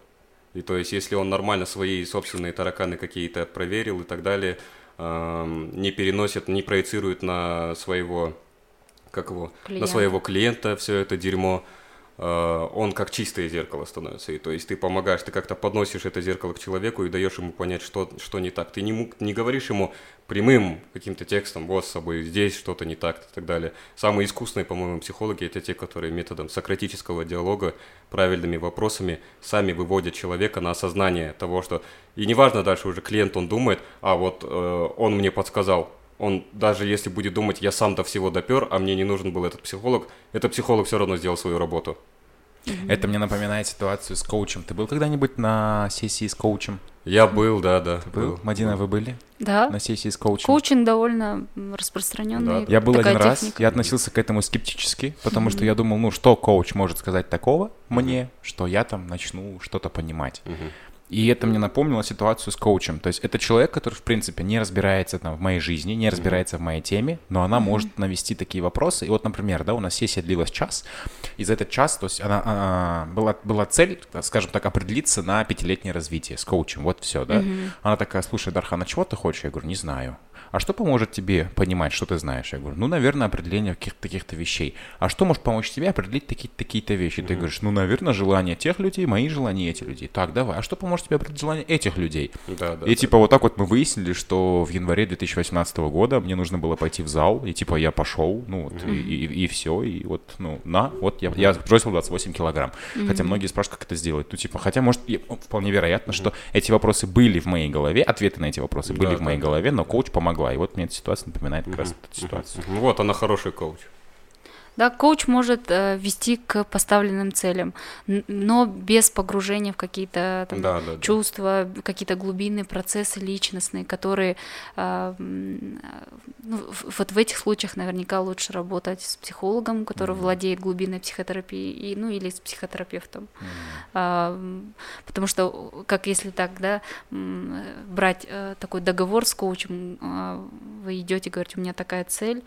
И то есть, если он нормально свои собственные тараканы какие-то проверил и так далее, э, не переносит, не проецирует на своего, как его, клиента. на своего клиента все это дерьмо, он как чистое зеркало становится. И то есть ты помогаешь, ты как-то подносишь это зеркало к человеку и даешь ему понять, что, что не так. Ты не, не говоришь ему прямым каким-то текстом, вот с собой здесь что-то не так и так далее. Самые искусные, по-моему, психологи это те, которые методом сократического диалога, правильными вопросами сами выводят человека на осознание того, что... И неважно дальше уже клиент, он думает, а вот э, он мне подсказал, он даже если будет думать, я сам до всего допер, а мне не нужен был этот психолог, этот психолог все равно сделал свою работу.
Это мне напоминает ситуацию с коучем. Ты был когда-нибудь на сессии с коучем?
Я был, да, да.
Ты был? был. Мадина, вы были?
Да.
На сессии с коучем?
Коучинг довольно распространенный.
Да. Я был один техника. раз, я относился к этому скептически, потому mm-hmm. что я думал, ну что коуч может сказать такого мне, mm-hmm. что я там начну что-то понимать. Mm-hmm. И это мне напомнило ситуацию с коучем. То есть это человек, который, в принципе, не разбирается там в моей жизни, не разбирается в моей теме, но она может навести такие вопросы. И вот, например, да, у нас сессия длилась час, и за этот час, то есть она, она была, была цель, скажем так, определиться на пятилетнее развитие с коучем. Вот все, да. Она такая, слушай, Дархан, а чего ты хочешь? Я говорю, не знаю а что поможет тебе понимать, что ты знаешь? Я говорю, ну, наверное, определение каких-то таких-то вещей. А что может помочь тебе определить такие-то такие-то вещи? Mm-hmm. Ты говоришь, ну, наверное, желание тех людей, мои желания этих людей. Так, давай. А что поможет тебе определить желание этих людей? Да, да, и типа да. вот так вот мы выяснили, что в январе 2018 года мне нужно было пойти в зал, и типа я пошел, ну, вот, mm-hmm. и, и, и все, и вот, ну, на, вот я, я бросил 28 килограмм. Mm-hmm. Хотя многие спрашивают, как это сделать. Ну, типа, хотя, может, вполне вероятно, mm-hmm. что эти вопросы были в моей голове, ответы на эти вопросы были да, в моей да, голове, но коуч помогла. И вот мне эта ситуация напоминает как раз эту ситуацию.
Вот, она хороший коуч.
Да, коуч может э, вести к поставленным целям, но без погружения в какие-то там, да, да, чувства, да. какие-то глубинные процессы личностные, которые э, ну, вот в этих случаях наверняка лучше работать с психологом, который mm-hmm. владеет глубинной психотерапией, и, ну или с психотерапевтом, mm-hmm. а, потому что как если так, да, брать э, такой договор с коучем, э, вы идете, говорите, у меня такая цель,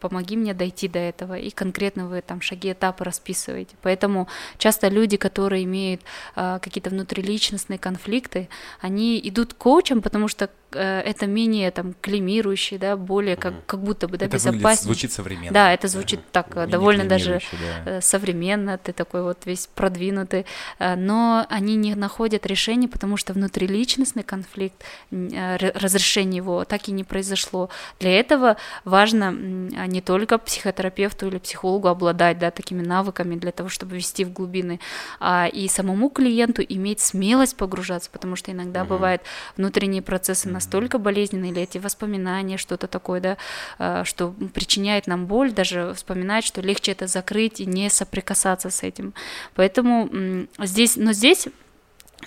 помоги мне дойти до этого, и конкретно вы там шаги, этапы расписываете. Поэтому часто люди, которые имеют э, какие-то внутриличностные конфликты, они идут к коучам, потому что это менее там климирующий, да, более как, как будто бы да,
это
безопаснее.
звучит современно.
Да, это звучит uh так менее довольно даже да. Э, современно, ты такой вот весь продвинутый, э, но они не находят решения, потому что внутриличностный конфликт, э, разрешение его так и не произошло. Для этого важно не только психотерапевту или психологу обладать да, такими навыками для того, чтобы вести в глубины, а и самому клиенту иметь смелость погружаться, потому что иногда бывает внутренние процессы настолько болезненные, или эти воспоминания, что-то такое, да, а, что причиняет нам боль, даже вспоминать, что легче это закрыть и не соприкасаться с этим. Поэтому здесь, но здесь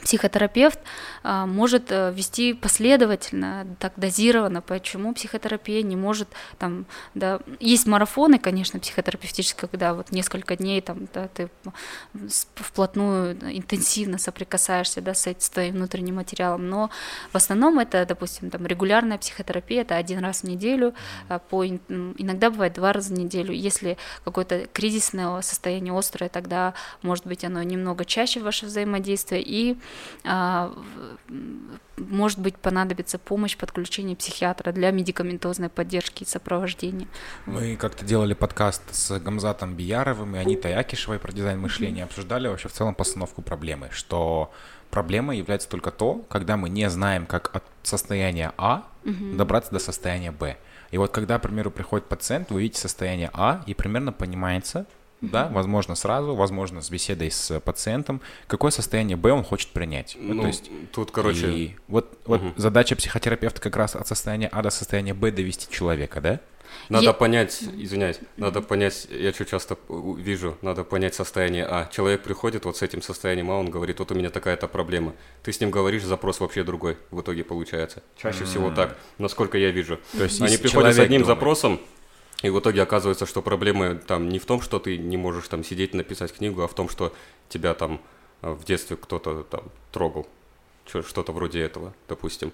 психотерапевт а, может а, вести последовательно, так дозированно, почему психотерапия не может там, да, есть марафоны, конечно, психотерапевтические, когда вот несколько дней там, да, ты вплотную интенсивно соприкасаешься, да, с, с твоим внутренним материалом, но в основном это, допустим, там регулярная психотерапия, это один раз в неделю, а, по, иногда бывает два раза в неделю, если какое-то кризисное состояние острое, тогда, может быть, оно немного чаще ваше взаимодействие, и может быть, понадобится помощь подключения психиатра для медикаментозной поддержки и сопровождения.
Мы как-то делали подкаст с Гамзатом Бияровым и Анитой Акишевой про дизайн мышления, обсуждали вообще в целом постановку проблемы, что проблема является только то, когда мы не знаем, как от состояния А добраться до состояния Б. И вот когда, к примеру, приходит пациент, вы видите состояние А, и примерно понимается, да, возможно сразу, возможно с беседой с пациентом, какое состояние Б он хочет принять.
Ну, то есть, тут, короче...
И вот, вот угу. задача психотерапевта как раз от состояния А до состояния Б довести человека, да?
Надо я... понять, извиняюсь, надо понять, я что часто вижу, надо понять состояние А. Человек приходит вот с этим состоянием А, он говорит, вот у меня такая-то проблема. Ты с ним говоришь, запрос вообще другой в итоге получается. Чаще mm-hmm. всего так, насколько я вижу. То есть Они приходят с одним думает. запросом, и в итоге оказывается, что проблемы там не в том, что ты не можешь там сидеть и написать книгу, а в том, что тебя там э, в детстве кто-то там трогал. Что-то вроде этого, допустим,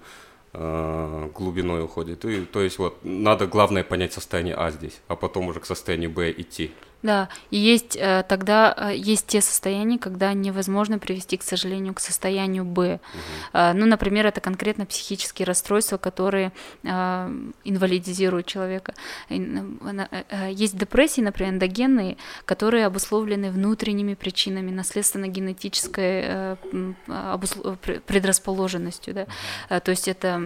э, глубиной уходит. И, то есть вот надо главное понять состояние А здесь, а потом уже к состоянию Б идти.
Да, и есть э, тогда э, есть те состояния, когда невозможно привести, к сожалению, к состоянию Б. Угу. Ну, например, это конкретно психические расстройства, которые инвалидизируют человека. Есть депрессии, например, эндогенные, которые обусловлены внутренними причинами, наследственно-генетической предрасположенностью. Да? То есть это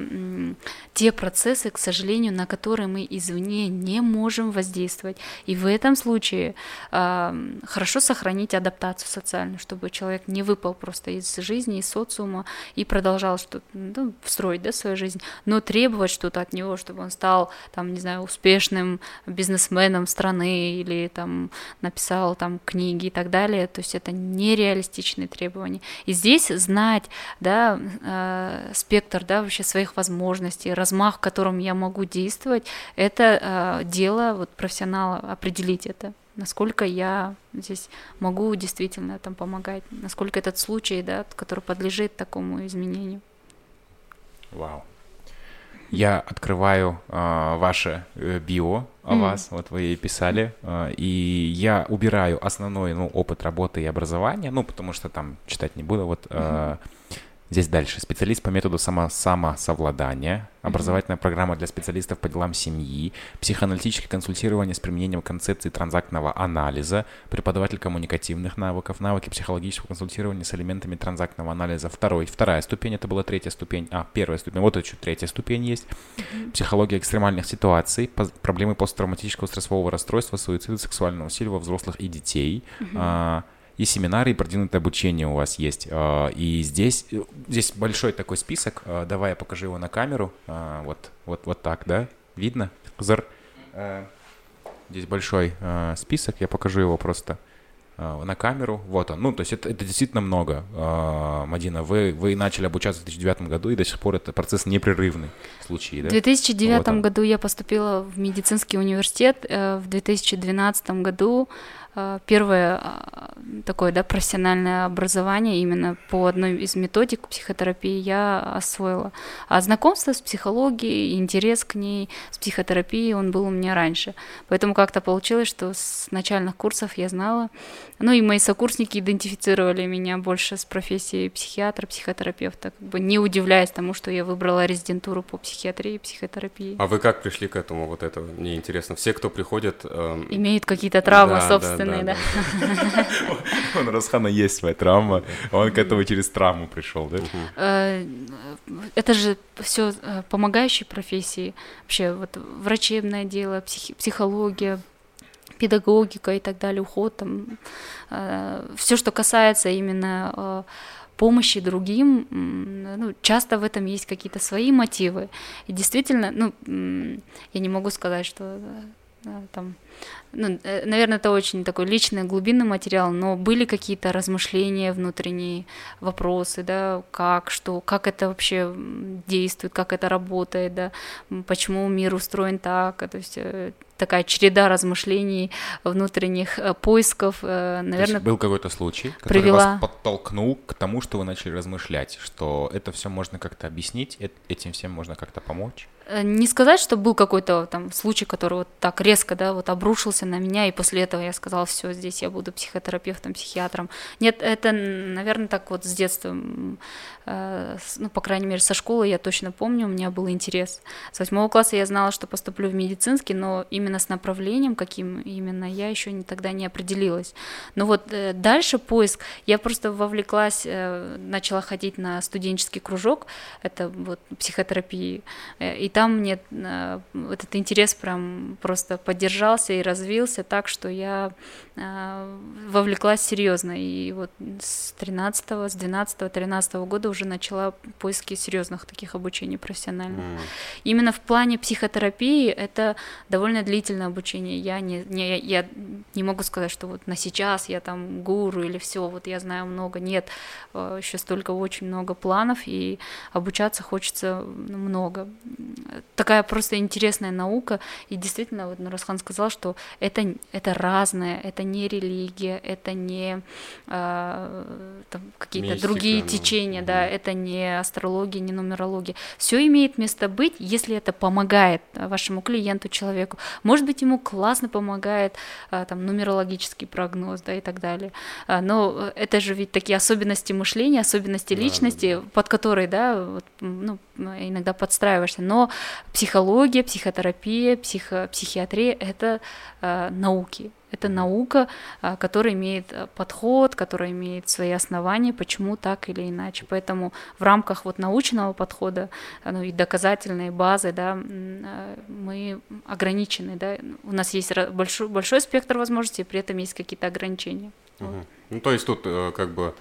те процессы, к сожалению, на которые мы извне не можем воздействовать. И в этом случае э, хорошо сохранить адаптацию социальную, чтобы человек не выпал просто из жизни, из социума и продолжал что-то ну, строить да, свою жизнь, но требовать что-то от него, чтобы он стал, там, не знаю, успешным бизнесменом страны или там написал там книги и так далее, то есть это нереалистичные требования. И здесь знать, да, э, спектр, да, вообще своих возможностей, размах, в котором я могу действовать, это э, дело вот профессионала определить это. Насколько я здесь могу действительно там помогать, насколько этот случай, да, который подлежит такому изменению.
Вау. Я открываю э, ваше э, био о mm. вас, вот вы и писали, э, и я убираю основной ну, опыт работы и образования, ну, потому что там читать не буду, вот э, mm-hmm Здесь дальше. Специалист по методу само самосовладания, образовательная программа для специалистов по делам семьи, психоаналитическое консультирование с применением концепции транзактного анализа, преподаватель коммуникативных навыков, навыки психологического консультирования с элементами транзактного анализа. Второй, вторая ступень, это была третья ступень, а, первая ступень, вот еще третья ступень есть. Психология экстремальных ситуаций, проблемы посттравматического стрессового расстройства, суицида, сексуального насилия во взрослых и детей. А, и семинары, и продвинутое обучение у вас есть. А, и здесь, э, здесь большой такой список. А, давай я покажу его на камеру. А, вот, вот, вот так, да? Видно? Зар. Здесь большой список, я покажу его просто на камеру. Вот он. Ну, то есть это, это действительно много. Мадина, вы, вы начали обучаться в 2009 году, и до сих пор это процесс непрерывный случай, да?
В 2009 вот году я поступила в медицинский университет, э, в 2012 году первое а, такое да, профессиональное образование именно по одной из методик психотерапии я освоила. А знакомство с психологией, интерес к ней, с психотерапией, он был у меня раньше. Поэтому как-то получилось, что с начальных курсов я знала. Ну и мои сокурсники идентифицировали меня больше с профессией психиатра, психотерапевта, как бы не удивляясь тому, что я выбрала резидентуру по психиатрии и психотерапии.
А вы как пришли к этому? Вот это мне интересно. Все, кто приходит... Эм...
Имеют какие-то травмы да, собственные собственные, да.
да. У Расхана есть своя травма, он к этому через травму пришел, да?
Э, это же все э, помогающие профессии, вообще вот врачебное дело, психология, педагогика и так далее, уход там, э, все, что касается именно помощи другим, ну, часто в этом есть какие-то свои мотивы. И действительно, ну, я не могу сказать, что там ну, э, наверное, это очень такой личный, глубинный материал, но были какие-то размышления внутренние, вопросы, да, как, что, как это вообще действует, как это работает, да, почему мир устроен так, то есть э, такая череда размышлений, внутренних э, поисков, наверное.
был какой-то случай, который привела... вас подтолкнул к тому, что вы начали размышлять, что это все можно как-то объяснить, этим всем можно как-то помочь?
Не сказать, что был какой-то там случай, который вот так резко, да, вот обрушился на меня, и после этого я сказала, все, здесь я буду психотерапевтом, психиатром. Нет, это, наверное, так вот с детства, э, ну, по крайней мере, со школы я точно помню, у меня был интерес. С восьмого класса я знала, что поступлю в медицинский, но именно с направлением, каким именно, я еще не, тогда не определилась. Но вот э, дальше поиск, я просто вовлеклась, э, начала ходить на студенческий кружок, это вот психотерапии, и там мне этот интерес прям просто поддержался и развился так, что я э, вовлеклась серьезно. И вот с 13 с 12 13 года уже начала поиски серьезных таких обучений профессиональных. Mm. Именно в плане психотерапии это довольно длительное обучение. Я не, не, я не могу сказать, что вот на сейчас я там гуру или все, вот я знаю много. Нет, э, еще столько очень много планов, и обучаться хочется ну, много. Такая просто интересная наука. И действительно, вот Нурасхан сказал, что это, это разное, это не религия, это не э, какие-то другие ну, течения, угу. да, это не астрология, не нумерология. Все имеет место быть, если это помогает вашему клиенту, человеку. Может быть, ему классно помогает э, там нумерологический прогноз, да, и так далее. А, но это же ведь такие особенности мышления, особенности личности, да, да. под которые, да, вот, ну, иногда подстраиваешься. Но психология, психотерапия, психо, психиатрия — это э, науки. Это наука, э, которая имеет э, подход, которая имеет свои основания, почему так или иначе. Поэтому в рамках вот научного подхода э, ну, и доказательной базы да, э, мы ограничены. Да? У нас есть большой, большой спектр возможностей, при этом есть какие-то ограничения.
Угу. Вот. Ну, то есть тут как бы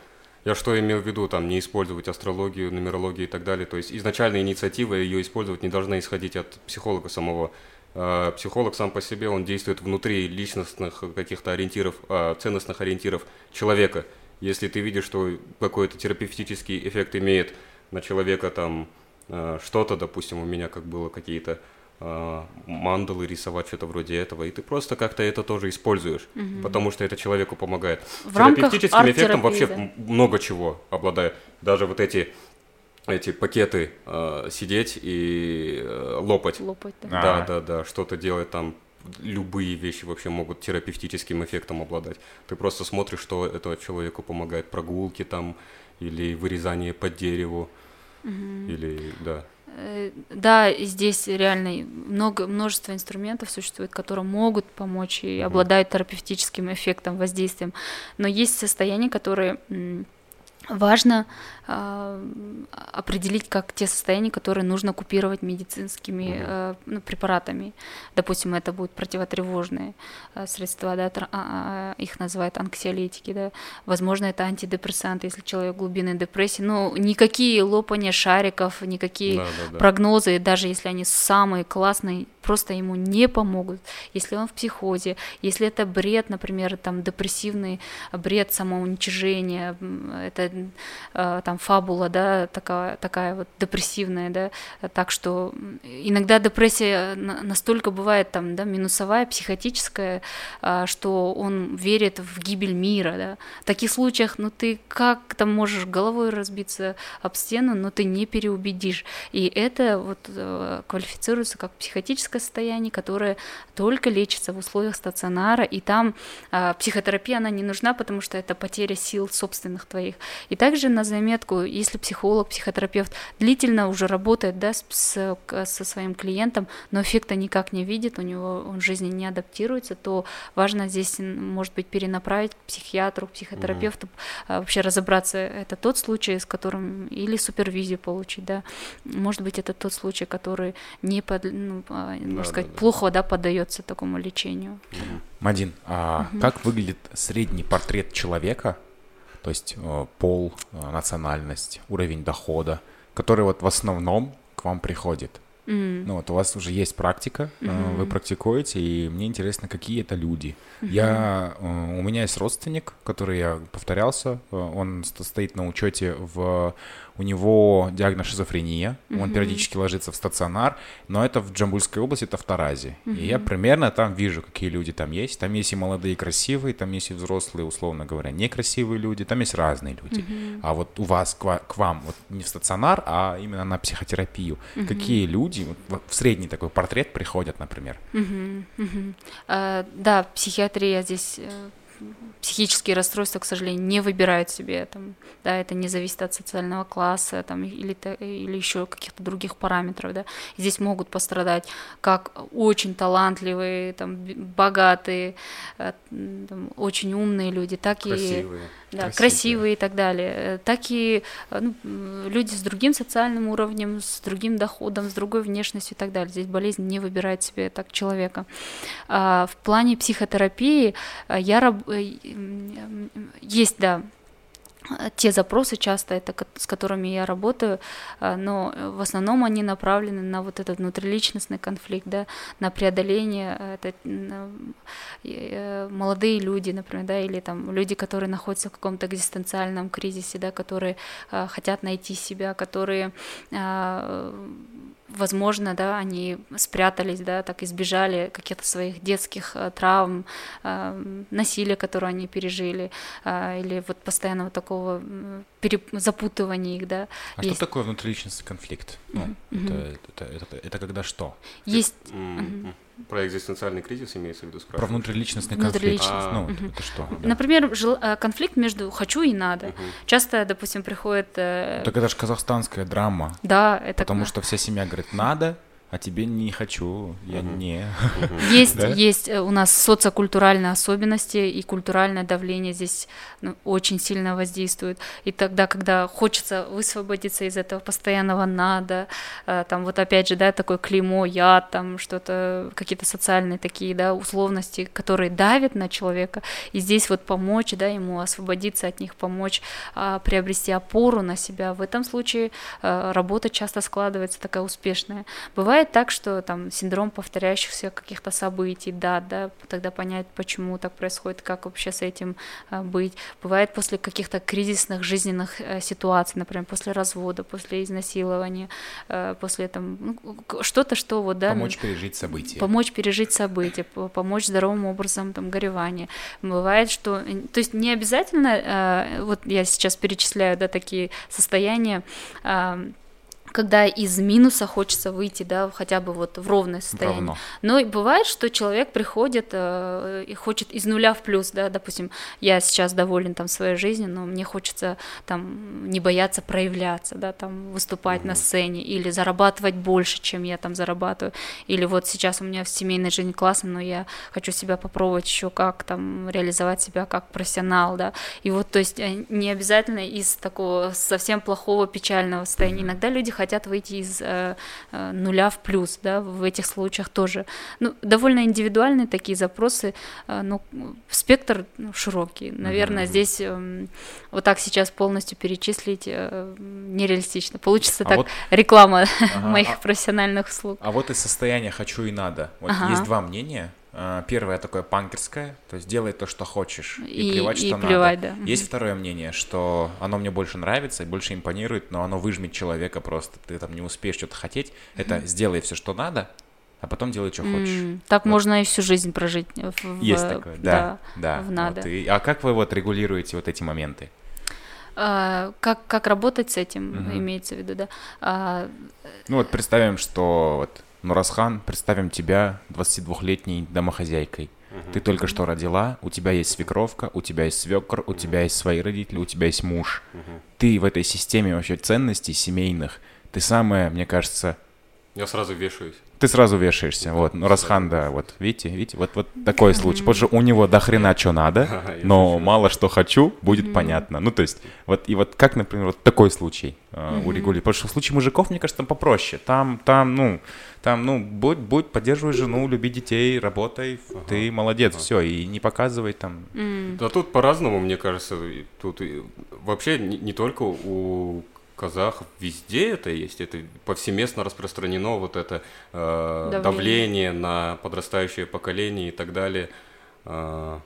я что имел в виду, там, не использовать астрологию, нумерологию и так далее. То есть изначальная инициатива ее использовать не должна исходить от психолога самого. А, психолог сам по себе, он действует внутри личностных каких-то ориентиров, а, ценностных ориентиров человека. Если ты видишь, что какой-то терапевтический эффект имеет на человека там а, что-то, допустим, у меня как было какие-то мандалы рисовать, что-то вроде этого, и ты просто как-то это тоже используешь, угу. потому что это человеку помогает.
В Терапевтическим
эффектом вообще много чего обладает. Даже вот эти эти пакеты э, сидеть и э, лопать.
Лопать, да.
Да, А-а-а. да, да, что-то делать там. Любые вещи вообще могут терапевтическим эффектом обладать. Ты просто смотришь, что это человеку помогает. Прогулки там, или вырезание по дереву, угу. или, да.
Э, да, здесь реально много, множество инструментов существует, которые могут помочь и угу. обладают терапевтическим эффектом, воздействием. Но есть состояния, которые важно э, определить как те состояния, которые нужно купировать медицинскими э, ну, препаратами. Допустим, это будут противотревожные э, средства, да, тр, э, их называют анксиолитики, да. Возможно, это антидепрессанты, если человек глубинной депрессии. Но никакие лопания шариков, никакие да, да, да. прогнозы, даже если они самые классные, просто ему не помогут. Если он в психозе, если это бред, например, там депрессивный бред самоуничижения, это там фабула, да, такая, такая вот депрессивная, да, так что иногда депрессия настолько бывает там, да, минусовая, психотическая, э, что он верит в гибель мира, да. В таких случаях, ну ты как там можешь головой разбиться об стену, но ты не переубедишь. И это вот э, квалифицируется как психотическое состояние, которое только лечится в условиях стационара, и там психотерапия, она не нужна, потому что это потеря сил собственных твоих. И также на заметку, если психолог, психотерапевт длительно уже работает да, с, с, со своим клиентом, но эффекта никак не видит, у него он в жизни не адаптируется, то важно здесь, может быть, перенаправить к психиатру, к психотерапевту, mm-hmm. вообще разобраться, это тот случай, с которым или супервизию получить, да, может быть, это тот случай, который не, под, ну, а, можно да, сказать, да, плохо да, поддается такому лечению.
Mm-hmm. Мадин, а угу. как выглядит средний портрет человека, то есть э, пол, э, национальность, уровень дохода, который вот в основном к вам приходит. Mm. Ну вот у вас уже есть практика, mm-hmm. вы практикуете, и мне интересно, какие это люди. Mm-hmm. Я, у меня есть родственник, который я повторялся, он стоит на учете в у него диагноз шизофрения, угу. он периодически ложится в стационар, но это в Джамбульской области, это в Таразе. Угу. И я примерно там вижу, какие люди там есть. Там есть и молодые, красивые, там есть и взрослые, условно говоря, некрасивые люди, там есть разные люди. Угу. А вот у вас, к, к вам, вот не в стационар, а именно на психотерапию, угу. какие люди вот, в средний такой портрет приходят, например?
Угу. Угу. А, да, психиатрия здесь э, психические расстройства, к сожалению, не выбирают себе, там, да, это не зависит от социального класса там, или, или еще каких-то других параметров. Да. Здесь могут пострадать как очень талантливые, там, богатые, э, там, очень умные люди, так
красивые.
и да, красивые. красивые и так далее, э, так и э, ну, люди с другим социальным уровнем, с другим доходом, с другой внешностью и так далее. Здесь болезнь не выбирает себе так человека. А в плане психотерапии я раб... есть, да, те запросы часто, это с которыми я работаю, а, но в основном они направлены на вот этот внутриличностный конфликт, да, на преодоление, а, это э, молодые люди, например, да, или там люди, которые находятся в каком-то экзистенциальном кризисе, да, которые а, хотят найти себя, которые возможно, да, они спрятались, да, так избежали каких-то своих детских э, травм, э, насилия, которое они пережили, э, или вот постоянного такого переп... запутывания их, да.
А есть. что такое внутриличностный конфликт? Ну, mm-hmm. это, это, это, это когда что?
Есть. Mm-hmm.
Про экзистенциальный кризис имеется в виду
спрашиваешь? Про внутриличностный конфликт. А, ну, угу. это что?
Да. Например, жел... конфликт между «хочу» и «надо». Угу. Часто, допустим, приходит... Э...
Так это же казахстанская драма.
Да, это...
Потому что вся семья говорит «надо», а тебе не хочу, я угу. не.
Есть, да? есть э, у нас социокультуральные особенности и культуральное давление здесь ну, очень сильно воздействует. И тогда, когда хочется высвободиться из этого постоянного надо, э, там вот опять же, да, такое клеймо, я, там что-то, какие-то социальные такие, да, условности, которые давят на человека, и здесь вот помочь, да, ему освободиться от них, помочь а, приобрести опору на себя. В этом случае а, работа часто складывается такая успешная. Бывает Бывает так, что там синдром повторяющихся каких-то событий, да, да, тогда понять, почему так происходит, как вообще с этим а, быть. Бывает после каких-то кризисных жизненных а, ситуаций, например, после развода, после изнасилования, а, после там ну, что-то, что вот, да.
Помочь пережить события.
Помочь пережить события, помочь здоровым образом там горевание. Бывает, что, то есть не обязательно, а, вот я сейчас перечисляю, да, такие состояния, когда из минуса хочется выйти, да, хотя бы вот в ровное состояние. Равно. Но и бывает, что человек приходит э, и хочет из нуля в плюс, да, допустим, я сейчас доволен там своей жизнью, но мне хочется там не бояться проявляться, да, там выступать mm-hmm. на сцене или зарабатывать больше, чем я там зарабатываю, или вот сейчас у меня в семейной жизни классно, но я хочу себя попробовать еще как там реализовать себя как профессионал, да, и вот, то есть э, не обязательно из такого совсем плохого печального состояния, mm-hmm. иногда люди хотят хотят выйти из э, э, нуля в плюс, да, в этих случаях тоже. Ну, довольно индивидуальные такие запросы, э, но спектр ну, широкий. Наверное, mm-hmm. здесь э, вот так сейчас полностью перечислить нереалистично. Получится а так вот... реклама ага, моих а... профессиональных услуг.
А вот из состояния «хочу» и «надо». Вот ага. есть два мнения – первое такое панкерское, то есть делай то, что хочешь, и, и плевать, что и надо. Плевать, да. Есть второе мнение, что оно мне больше нравится, больше импонирует, но оно выжмет человека просто. Ты там не успеешь что-то хотеть. Это сделай все, что надо, а потом делай, что хочешь. Mm,
так вот. можно и всю жизнь прожить. В,
Есть такое, да, да. да в надо. Вот, и, а как вы вот регулируете вот эти моменты?
А, как, как работать с этим, угу. имеется в виду, да? А,
ну вот представим, что вот Нурасхан, представим тебя 22-летней домохозяйкой. Угу. Ты только что родила, у тебя есть свекровка, у тебя есть свекр, у тебя есть свои родители, у тебя есть муж. Угу. Ты в этой системе вообще ценностей семейных, ты самая, мне кажется...
Я сразу вешаюсь.
Ты сразу вешаешься, вот. Ну, Расхан, да, вот, видите, видите, вот, вот такой случай. Потому что у него до хрена что надо, но мало что хочу, будет понятно. Ну, то есть, вот, и вот как, например, вот такой случай э, урегулировать. Потому что в случае мужиков, мне кажется, там попроще. Там, там, ну, там, ну, будь, будь, поддерживай жену, люби детей, работай, ага. ты молодец, ага. все, и не показывай там.
Mm. Да тут по-разному, мне кажется, тут вообще не, не только у казахов везде это есть, это повсеместно распространено вот это э, давление. давление на подрастающее поколение и так далее. Э,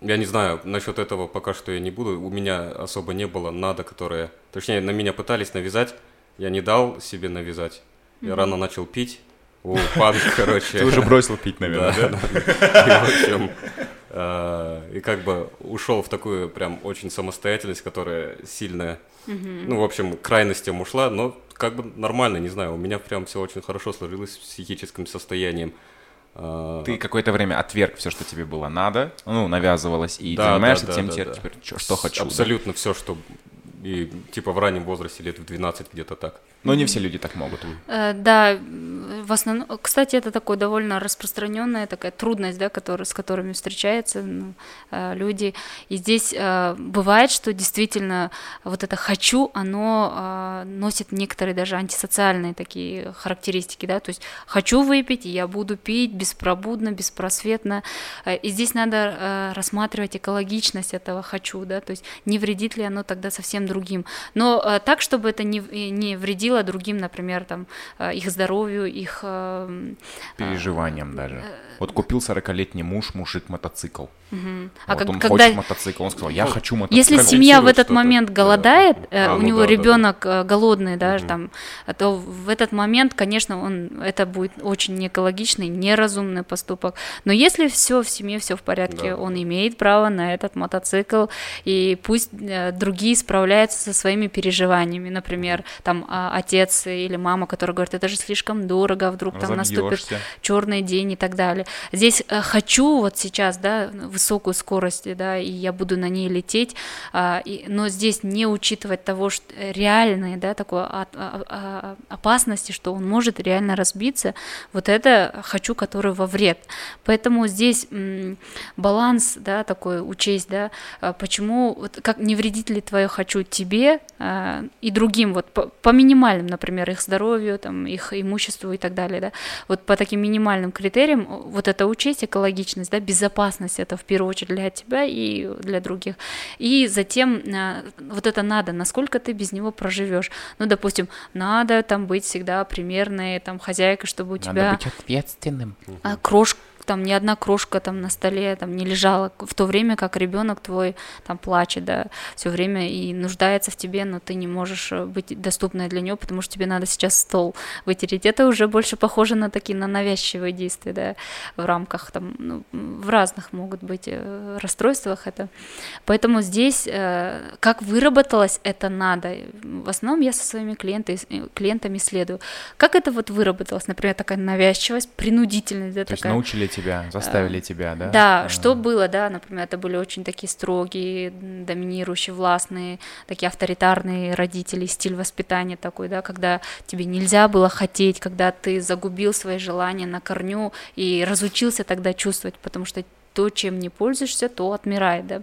я не знаю, насчет этого пока что я не буду. У меня особо не было надо, которое... Точнее, на меня пытались навязать, я не дал себе навязать. Я рано начал пить. О, панк, короче.
Ты уже бросил пить, наверное, да?
И, в общем, и как бы ушел в такую прям очень самостоятельность, которая сильная, ну, в общем, крайностям ушла, но как бы нормально, не знаю, у меня прям все очень хорошо сложилось с психическим состоянием.
Э, Ты какое-то время отверг все, что тебе было надо, ну, навязывалось, и да, занимаешься да, да, тем, да, теперь, да. что хочу.
Абсолютно да? все, что и типа в раннем возрасте, лет в 12 где-то так.
Но не все люди так могут.
Э, да, в основном, кстати, это такое довольно распространенная такая трудность, да, который, с которыми встречаются ну, э, люди. И здесь э, бывает, что действительно вот это хочу, оно носит некоторые даже антисоциальные такие характеристики, да, то есть хочу выпить, и я буду пить беспробудно, беспросветно. И здесь надо рассматривать экологичность этого хочу, да, то есть не вредит ли оно тогда совсем другим. Но так, чтобы это не, не вредило вредило другим, например, там, э, их здоровью, их... Э,
Переживаниям даже. Э, вот купил 40-летний муж, мужик мотоцикл. Угу. А вот как, он когда... хочет мотоцикл, он сказал, я хочу мотоцикл.
Если семья в этот момент голодает, да. а, у ну него да, ребенок да, голодный, да, угу. там, то в этот момент, конечно, он это будет очень неэкологичный, неразумный поступок. Но если все в семье, все в порядке, да. он имеет право на этот мотоцикл, и пусть другие справляются со своими переживаниями, например, там а, отец или мама, который говорит, это же слишком дорого, а вдруг там наступит черный день и так далее. Здесь э, хочу вот сейчас, да, высокую скорость, да, и я буду на ней лететь, а, и, но здесь не учитывать того, что реальные, да, такой от, а, а, опасности, что он может реально разбиться, вот это хочу, который во вред. Поэтому здесь баланс, да, такой учесть, да, почему, вот как не вредит ли твое хочу тебе а, и другим, вот по, по минимальным, например, их здоровью, там, их имуществу и так далее, да, вот по таким минимальным критериям вот это учесть, экологичность, да, безопасность, это в первую очередь для тебя и для других, и затем а, вот это надо, насколько ты без него проживешь, ну, допустим, надо там быть всегда примерной, там, хозяйкой, чтобы у
Надо
тебя
быть ответственным.
а, крошка там ни одна крошка там на столе там не лежала в то время как ребенок твой там плачет да все время и нуждается в тебе но ты не можешь э, быть доступной для него потому что тебе надо сейчас стол вытереть. Это уже больше похоже на такие на навязчивые действия да в рамках там ну, в разных могут быть э, расстройствах это. Поэтому здесь э, как выработалось это надо в основном я со своими клиентами клиентами исследую как это вот выработалось? Например такая навязчивость принудительность да,
То есть
такая.
научили тебя, заставили тебя, да?
да,
А,
что было, да, например, это были очень такие строгие, доминирующие, властные, такие авторитарные родители, стиль воспитания такой, да, когда тебе нельзя было хотеть, когда ты загубил свои желания на корню и разучился тогда чувствовать, потому что то, чем не пользуешься, то отмирает, да.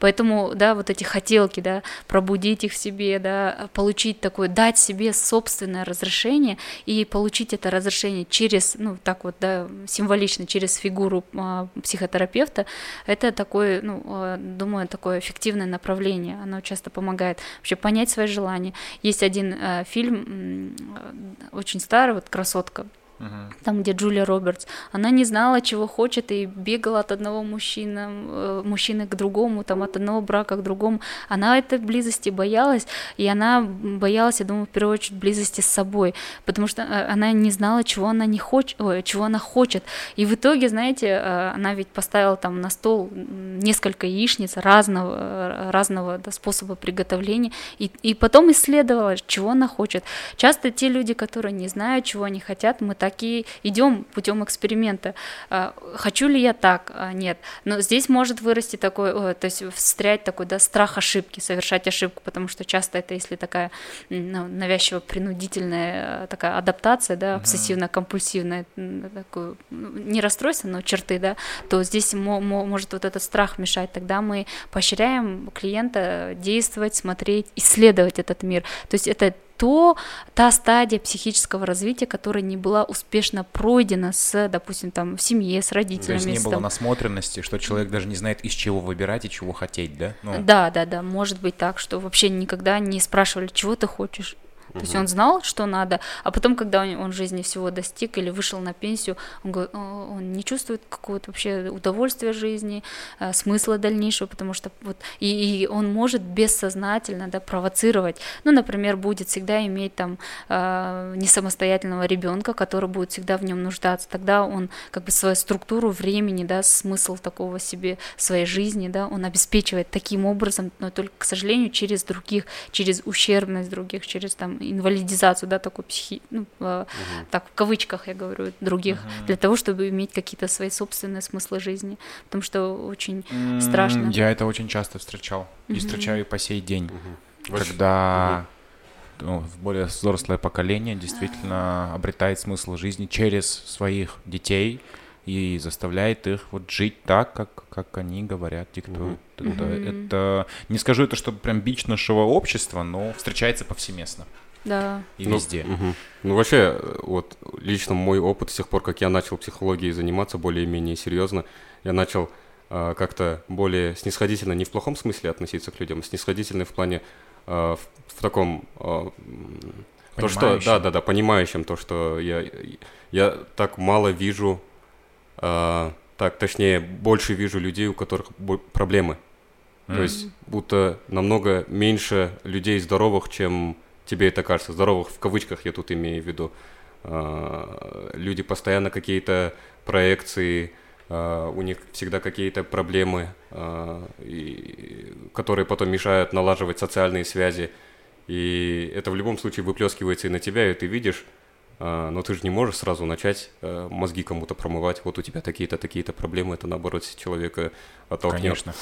Поэтому, да, вот эти хотелки, да, пробудить их в себе, да, получить такое, дать себе собственное разрешение и получить это разрешение через, ну, так вот, да, символично, через фигуру а, психотерапевта, это такое, ну, а, думаю, такое эффективное направление, оно часто помогает вообще понять свои желания. Есть один а, фильм, а, очень старый, вот «Красотка»,
мгм.
там, где Джулия Робертс, она не знала, чего хочет, и бегала от одного мужчины, э, мужчины к другому, там, от одного брака к другому. Она этой близости боялась, и она боялась, я думаю, в первую очередь, близости с собой, потому что э, она не знала, чего она не хочет, чего она хочет. И в итоге, знаете, э, она ведь поставила там на стол несколько яичниц разного, разного да, способа приготовления, и, и потом исследовала, чего она хочет. Часто те люди, которые не знают, чего они хотят, мы так и идем путем эксперимента. А, Хочу ли я так? А, Нет. Но здесь может вырасти такой, то есть встрять такой, да, страх ошибки, совершать ошибку, потому что часто это, если такая ну, навязчиво-принудительная э, такая адаптация, да, обсессивно-компульсивная, такое, ну, не расстройство, но черты, да, то здесь мо- мо- может вот этот страх мешать. Тогда мы поощряем клиента действовать, смотреть, исследовать этот мир. То есть это то, та стадия психического развития, которая не была успешно пройдена с, допустим, там, в семье, с
То
родителями.
есть не
с,
было
там,
насмотренности, что человек даже не знает, из чего выбирать и чего хотеть, да? Ну,
Да, да, да, может быть так, что вообще никогда не спрашивали, чего ты хочешь. То есть он знал, что надо, а потом, когда он, он в жизни всего достиг или вышел на пенсию, он, говорит, «О, он не чувствует какого-то вообще удовольствия жизни, э, смысла дальнейшего, потому что вот и, и он может бессознательно да, провоцировать. Ну, например, будет всегда иметь там э, несамостоятельного ребенка, который будет всегда в нем нуждаться. Тогда он как бы свою структуру времени, да, смысл такого себе своей жизни, да, он обеспечивает таким образом, но только, к сожалению, через других, через ущербность других, через там инвалидизацию, да, такой психи, ну, э, так в кавычках я говорю, других, для того, чтобы иметь какие-то свои собственные смыслы жизни, потому что очень
м,
страшно.
Я это очень часто встречал. И
Мгм.
встречаю и по сей день.
Вообще-
Когда ну, более взрослое поколение действительно обретает смысл жизни через своих детей и заставляет их вот жить так, как, как они говорят, диктуют. Это,
Мгм.
это- не скажу это, что прям бич нашего общества, но встречается повсеместно
Да.
и
Ну,
везде.
мгм. Ну, вообще, э, вот лично мой опыт с тех пор, как я начал психологией заниматься более-менее серьезно, я начал а, как-то более снисходительно, не в плохом смысле относиться к людям, а снисходительно в плане а, в, в таком м, то, что, да, да, да, понимающим то, что я, я так мало вижу, а, так, точнее, больше вижу людей, у которых проблемы. То
М.
есть будто намного меньше людей здоровых, чем тебе это кажется. Здоровых в кавычках я тут имею в виду. А, Люди постоянно какие-то проекции, а, у них всегда какие-то проблемы, а, и- которые потом мешают налаживать социальные связи. И это в любом случае выплескивается и на тебя, и ты видишь, но ты же не можешь сразу начать мозги кому-то промывать. Вот у тебя такие-то, такие-то проблемы, это наоборот человека оттолкнет.
Конечно.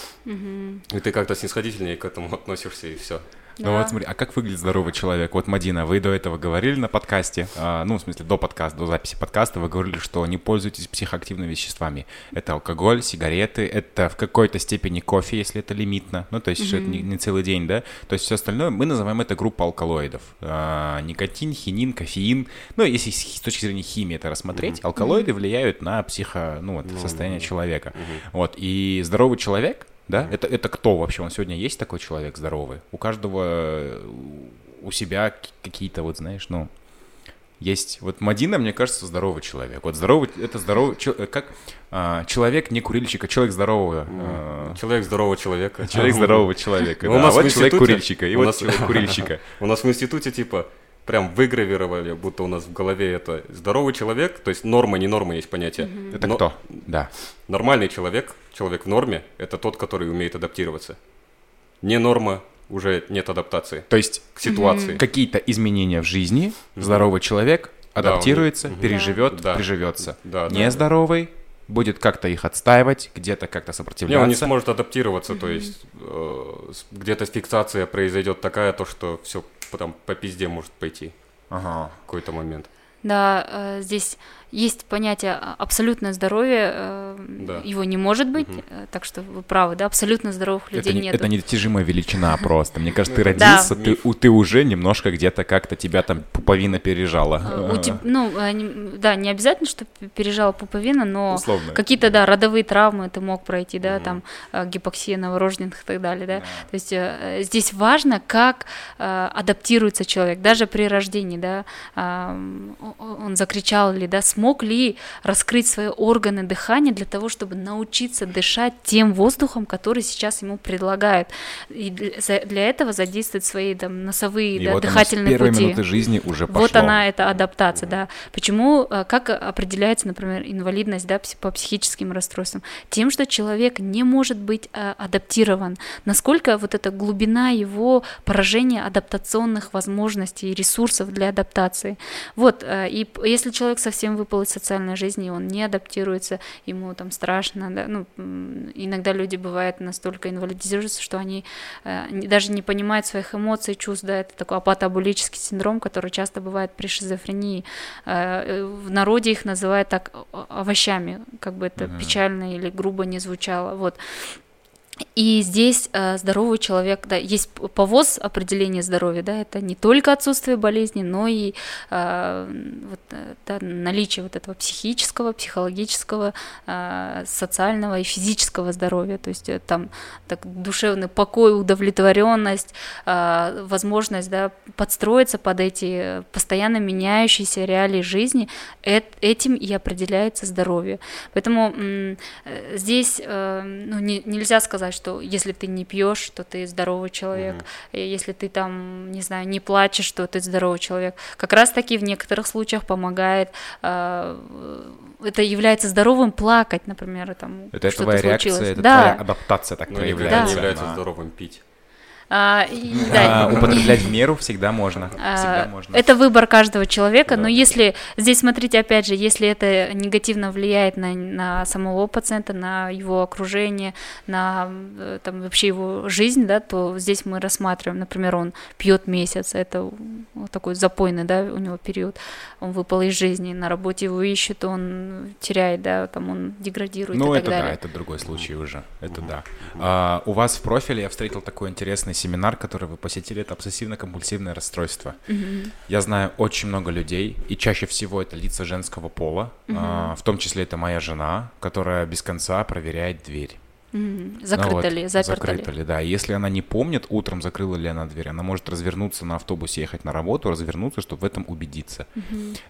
И ты как-то снисходительнее к этому относишься, и все.
Ну вот смотри, а как выглядит здоровый человек? Вот, Мадина, вы до этого говорили на подкасте, а, ну, в смысле, до подкаста, до записи подкаста, вы говорили, что не пользуетесь психоактивными веществами. Это алкоголь, сигареты, это в какой-то степени кофе, если это лимитно, ну, то есть, что это не, не целый день, да? То есть все остальное, мы называем это группа алкалоидов. А, никотин, хинин, кофеин. Ну, если с с точки зрения химии это рассмотреть, алкалоиды влияют на психо, ну, вот, состояние человека. Вот, и здоровый человек, да, это, это кто вообще? Он сегодня есть такой человек здоровый? У каждого э, у себя какие-то, вот знаешь, ну, есть. Вот Мадина, мне кажется, здоровый человек. Вот здоровый, это здоровый, э, как а, человек не курильщика, человек здорового. э,
Человек здорового человека.
Человек здорового человека. Да.
у нас
а вот человек курильщика, и
у
вот
нас-
человек курильщика.
У нас в институте типа прям выгравировали, будто у нас в голове это здоровый человек, то есть норма, не норма есть понятие.
Это
Но
кто? Да.
Нормальный человек, человек в норме, это тот, который умеет адаптироваться. Не норма, уже нет адаптации
То есть
к ситуации.
какие-то изменения в жизни здоровый человек
Да,
адаптируется,
он- Мгм.
переживет,
Да.
приживется.
Да, да.
Нездоровый будет как-то их отстаивать, где-то как-то
Не,
сопротивляться.
он не сможет адаптироваться, то есть э, где-то фиксация произойдет такая, то что все потом по пизде может пойти
Ага.
в какой-то момент.
Да, э, здесь есть понятие а- абсолютное здоровье, э,
Да.
его не может быть, э, так что вы правы, да, абсолютно здоровых людей
Это, не-
нет.
это недостижимая величина просто. Мне кажется, ты
Да.
родился, ты, у- ты уже немножко где-то как-то тебя там пуповина пережала.
Э, у теб- ну, не- да, не обязательно, что пережала пуповина, но какие-то, да, родовые травмы ты мог пройти, да, там э, гипоксия новорожденных и так далее, да. То есть э, здесь важно, как адаптируется человек, даже при рождении, да, он закричал ли, да, смог ли раскрыть свои органы дыхания для того, чтобы научиться дышать тем воздухом, который сейчас ему предлагают. И для этого задействовать свои там носовые,
И
да,
вот оно с
дыхательные пути.
минуты жизни уже пошло.
Вот она, эта адаптация, да. Почему, э, как определяется, например, инвалидность, да, по психическим расстройствам? Тем, что человек не может быть э, адаптирован. Насколько вот эта глубина его поражения адаптационных возможностей и ресурсов для адаптации. Вот, э, и если человек совсем выпал из социальной жизни, он не адаптируется, ему там страшно, да, ну, иногда люди бывают настолько инвалидизируются, что они э, даже не понимают своих эмоций, чувств, да, это такой апатоабулический синдром, который часто бывает при шизофрении. Э, э, В народе их называют так овощами, как бы это печально или грубо не звучало, вот. И здесь э, здоровый человек, да, есть повоз определения здоровья, да, это не только отсутствие болезни, но и э, вот, э, да, наличие вот этого психического, психологического, э, социального и физического здоровья, то есть э, там так, душевный покой, удовлетворенность, э, возможность да, подстроиться под эти э, постоянно меняющиеся реалии жизни, эт- этим и определяется здоровье. Поэтому э, здесь э, ну, не- нельзя сказать, что если ты не пьешь, то ты здоровый человек, и если ты там, не знаю, не плачешь, то ты здоровый человек. Как раз таки в некоторых случаях помогает, э, это является здоровым плакать, например, там
Это
что-то
твоя реакция,
случилось.
это
да.
твоя адаптация так
Ну,
проявляется.
не является
Да.
здоровым пить.
А, и-
А,
да,
употреблять в меру всегда можно.
А,
Всегда можно.
Это выбор каждого человека,
Да.
но если здесь смотрите опять же, если это негативно влияет на, на самого пациента, на его окружение, на э, там вообще его жизнь, да, то здесь мы рассматриваем, например, он пьет месяц, это вот такой запойный, да, у него период, он выпал из жизни, на работе его ищут, он теряет, да, там он деградирует
Ну,
и так
это да, это другой случай уже. Это да. А, у вас в профиле я встретил такой интересный семинар, который вы посетили, это обсессивно-компульсивное расстройство.
Мгм.
Я знаю очень много людей, и чаще всего это лица женского пола, а, в том числе это моя жена, которая без конца проверяет дверь. Ну
Закрыто
вот,
ли, заперто
закрыто
ли.
ли, да. И Если она не помнит, утром закрыла ли она дверь, она может развернуться на автобусе, ехать на работу, развернуться, чтобы в этом убедиться.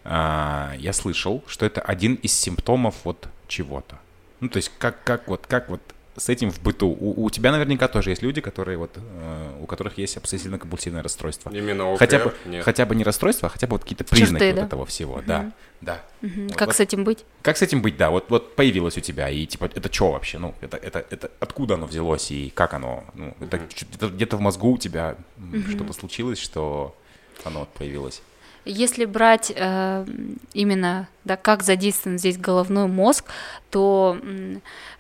А, я слышал, что это один из симптомов вот чего-то. Ну, то есть как, как вот, как вот с этим в быту? У, у тебя наверняка тоже есть люди, которые вот, э, у которых есть обсессивно-компульсивное расстройство.
Именно ОКР
Хотя бы,
нет.
хотя бы не расстройство, а хотя бы вот какие-то признаки
Черты,
вот
да?
этого всего. Да, да.
Мгм.
Вот-
Как
вот
с этим быть?
Как с этим быть, да? Вот, вот появилось у тебя, и типа, это что вообще? Ну, это, это, это откуда оно взялось, и как оно? Ну, это чё- где-то, в мозгу у тебя м, что-то случилось, что оно вот появилось.
Если брать э, именно, да, как задействован здесь головной мозг, то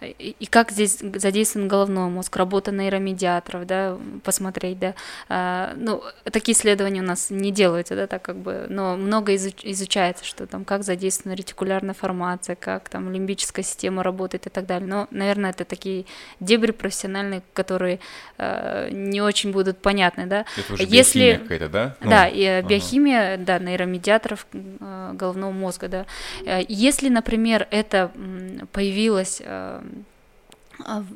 и, и как здесь задействован головной мозг, работа нейромедиаторов, да, посмотреть, да, э, ну, такие исследования у нас не делаются, да, так как бы, но много изуч, изучается, что там, как задействована ретикулярная формация, как там лимбическая система работает и так далее, но, наверное, это такие дебри профессиональные, которые э, не очень будут понятны, да.
Это уже Если... какая-то, да?
Ну, да, и ага биохимия, да, нейромедиаторов э, головного мозга, да. Э, если, например, это появилось э,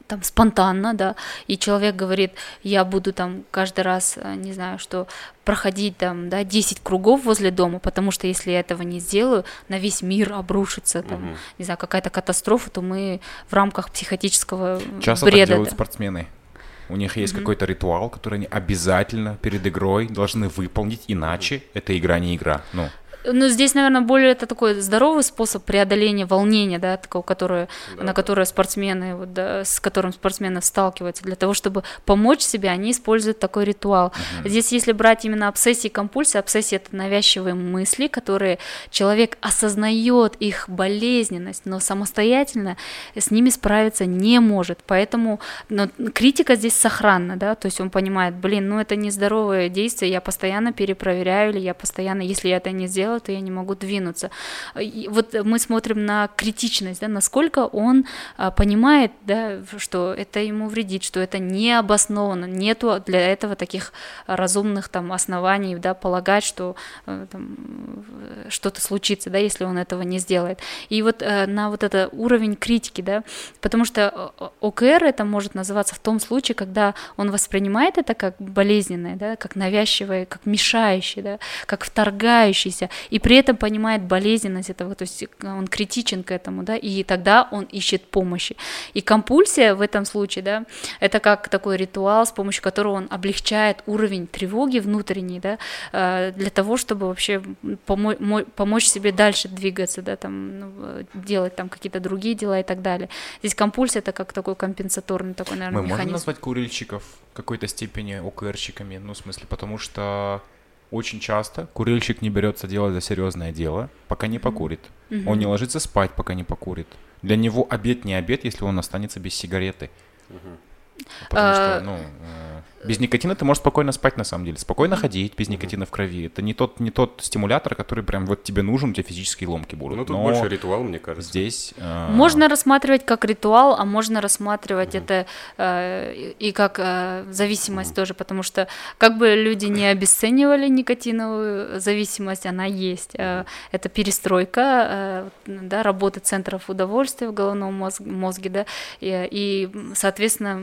там спонтанно, да, и человек говорит, я буду там каждый раз, не знаю, что проходить там, да, 10 кругов возле дома, потому что если я этого не сделаю, на весь мир обрушится там, угу. не знаю, какая-то катастрофа, то мы в рамках психотического
Часто
бреда.
так делают спортсмены. У них есть mm-hmm. какой-то ритуал, который они обязательно перед игрой должны выполнить, иначе это игра не игра. Ну.
Ну, здесь, наверное, более это такой здоровый способ преодоления волнения, да, такого, которое, да. на которое спортсмены, вот, да, с которым спортсмены сталкиваются. Для того, чтобы помочь себе, они используют такой ритуал. Угу. Здесь, если брать именно обсессии и компульсии, обсессии это навязчивые мысли, которые человек осознает их болезненность, но самостоятельно с ними справиться не может. Поэтому но критика здесь сохранна, да, то есть он понимает, блин, ну это нездоровое действие, я постоянно перепроверяю, или я постоянно, если я это не сделаю, то я не могу двинуться. И вот мы смотрим на критичность, да, насколько он а, понимает, да, что это ему вредит, что это не обосновано, нету для этого таких разумных там оснований, да, полагать, что э, там, что-то случится, да, если он этого не сделает. И вот э, на вот это уровень критики, да, потому что э, ОКР это может называться в том случае, когда он воспринимает это как болезненное, да, как навязчивое, как мешающее, да, как вторгающееся, и при этом понимает болезненность этого, то есть он критичен к этому, да, и тогда он ищет помощи. И компульсия в этом случае, да, это как такой ритуал, с помощью которого он облегчает уровень тревоги внутренней, да, э, для того, чтобы вообще помо- помочь себе дальше двигаться, да, там, ну, делать там какие-то другие дела и так далее. Здесь компульсия это как такой компенсаторный такой, наверное,
Мы
механизм.
можем назвать курильщиков в какой-то степени ОКРщиками, ну, в смысле, потому что очень часто курильщик не берется делать за серьезное дело, пока не покурит. Mm-hmm. Он не ложится спать, пока не покурит. Для него обед не обед, если он останется без сигареты. Mm-hmm. Потому что, а, ну, э, без никотина ты можешь спокойно спать, на самом деле. Спокойно ходить без никотина в крови. Это не тот, не тот стимулятор, который прям вот тебе нужен, у тебя физические ломки будут.
Ну, тут Но больше ритуал, мне кажется.
Здесь...
Э... Можно рассматривать как ритуал, а можно рассматривать это э, и как э, зависимость тоже, потому что как бы люди не обесценивали никотиновую зависимость, она есть. Э, это перестройка, э, да, работы центров удовольствия в головном мозг, мозге, да, и, и, соответственно,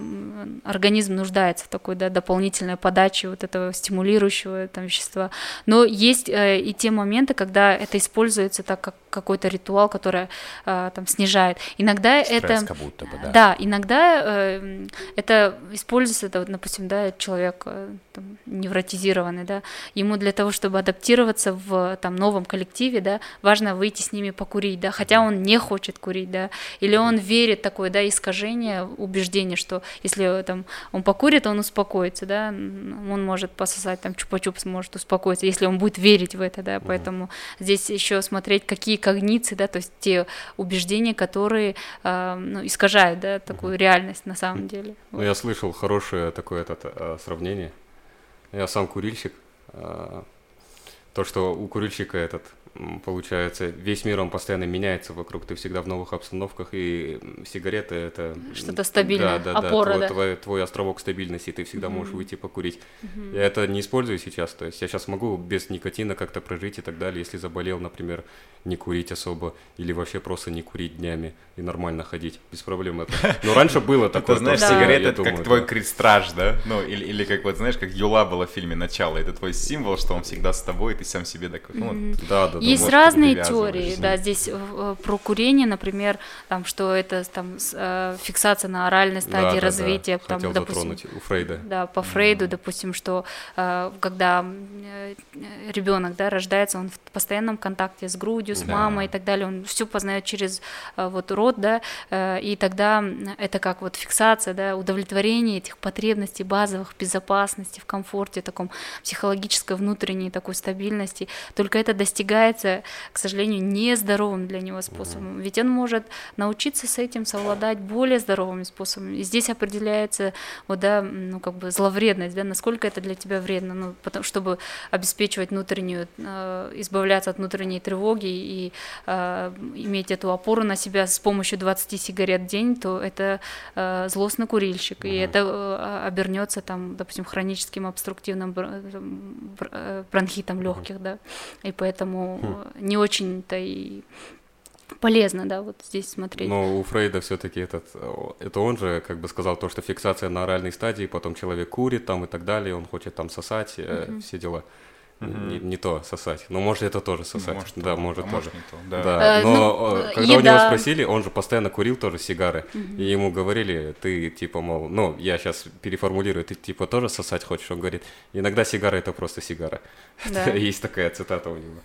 организм нуждается в такой, да, да, дополнительной подачи вот этого стимулирующего там вещества. Но есть э, и те моменты, когда это используется так как какой-то ритуал, который э, там снижает. Иногда Стресс это,
как будто бы, да.
да, иногда э, это используется, это, вот, допустим, да, человек э, там, невротизированный, да, ему для того, чтобы адаптироваться в там новом коллективе, да, важно выйти с ними покурить, да, хотя он не хочет курить, да, или он верит такое, да, искажение убеждение, что если там он покурит, он успокоится, да, он может пососать там чупа-чупс, может успокоиться, если он будет верить в это, да, поэтому здесь еще смотреть, какие когниции, да, то есть те убеждения, которые э, ну, искажают, да, такую реальность на самом деле.
Ну, вот. я слышал хорошее такое это, э, сравнение. Я сам курильщик. Э, то, что у курильщика этот получается, весь мир, он постоянно меняется вокруг, ты всегда в новых обстановках, и сигареты это...
Что-то стабильное,
да, да,
опора,
да,
да.
Твой, твой островок стабильности, ты всегда mm-hmm. можешь выйти покурить. Mm-hmm. Я это не использую сейчас, то есть я сейчас могу без никотина как-то прожить и так далее, если заболел, например, не курить особо, или вообще просто не курить днями и нормально ходить, без проблем это. Но раньше было такое.
Ты знаешь, сигарета это как твой крит-страж, да? Ну, или, как вот, знаешь, как Юла было в фильме «Начало», это твой символ, что он всегда с тобой, и ты сам себе такой, ну,
да, да,
Есть разные теории, да, здесь э, про курение, например, там, что это там э, фиксация на оральной стадии
Да, да, да.
развития, там,
Хотел
допустим,
у Фрейда.
да, по Фрейду, допустим, что э, когда ребенок, да, рождается, он в постоянном контакте с грудью, с
Да.
мамой и так далее, он все познает через э, вот рот, да, э, и тогда это как вот фиксация, да, удовлетворение этих потребностей базовых, безопасности, в комфорте, таком психологической внутренней такой стабильности. Только это достигается, к сожалению, нездоровым для него способом. Ведь он может научиться с этим совладать более здоровыми способами. И здесь определяется вот, да, ну, как бы зловредность, да, насколько это для тебя вредно, ну, потому, чтобы обеспечивать внутреннюю, э, избавляться от внутренней тревоги и э, иметь эту опору на себя с помощью 20 сигарет в день, то это э, злостный курильщик, и это э, обернется там, допустим, хроническим обструктивным бр- э, бронхитом легких, да, и поэтому э, не очень-то и полезно, да, вот здесь смотреть.
Но у Фрейда все-таки этот, о, это он же как бы сказал то, что фиксация на оральной стадии, потом человек курит там и так далее, он хочет там сосать, э, все дела. Не, не то сосать. Но может это тоже сосать.
Может,
да,
то,
может
а
тоже.
может не то, да.
Да,
Э,
но
ну,
э,
э,
когда у него
еда.
спросили, он же постоянно курил тоже сигары, и ему говорили, ты типа, мол, ну, я сейчас переформулирую, ты типа тоже сосать хочешь? Он говорит, иногда сигара это просто сигара.
Да.
Есть такая цитата у него.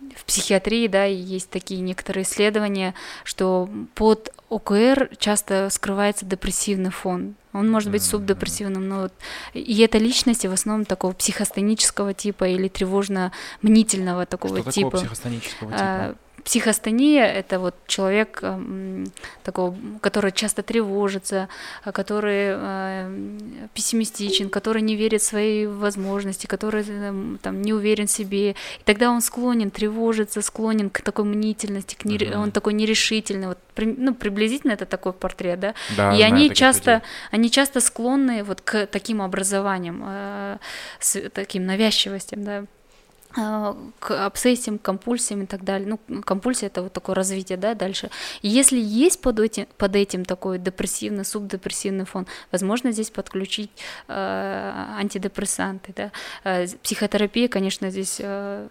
в психиатрии, да, есть такие некоторые исследования, что под ОКР часто скрывается депрессивный фон. Он может быть субдепрессивным, но вот и это личности в основном такого психостенического типа или тревожно-мнительного такого
Что
типа.
такого психостонического
А,
типа?
Психостония — это вот человек, м, такого, который часто тревожится, а, который э, пессимистичен, который не верит в свои возможности, который э, там, не уверен в себе. И тогда он склонен тревожиться, склонен к такой мнительности, к нере-
Мгм.
он такой нерешительный. Вот, ну, приблизительно это такой портрет, да?
Да,
и они часто,
людей.
они часто склонны вот к таким образованиям, э, таким навязчивостям, да, э, к обсессиям, компульсиям и так далее. Ну, компульсия это вот такое развитие, да, дальше. Если есть под этим, под этим такой депрессивный, субдепрессивный фон, возможно, здесь подключить э, антидепрессанты, да. Э, психотерапия, конечно, здесь э,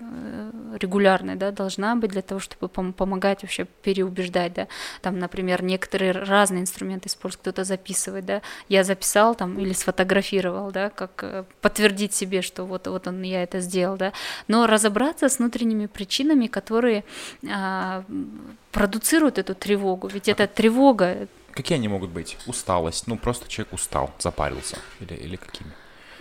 регулярная, да, должна быть для того, чтобы пом- помогать вообще переубеждать, да. Там, например, некоторые разные инструменты используют, кто-то записывает, да. Я записал там или сфотографировал, да, как э, подтвердить себе, что вот, вот он, я это сделал, да. Но разобраться с внутренними причинами, которые а, продуцируют эту тревогу. Ведь это тревога,
Какие они могут быть? Усталость. Ну, просто человек устал, запарился. Или, или какими?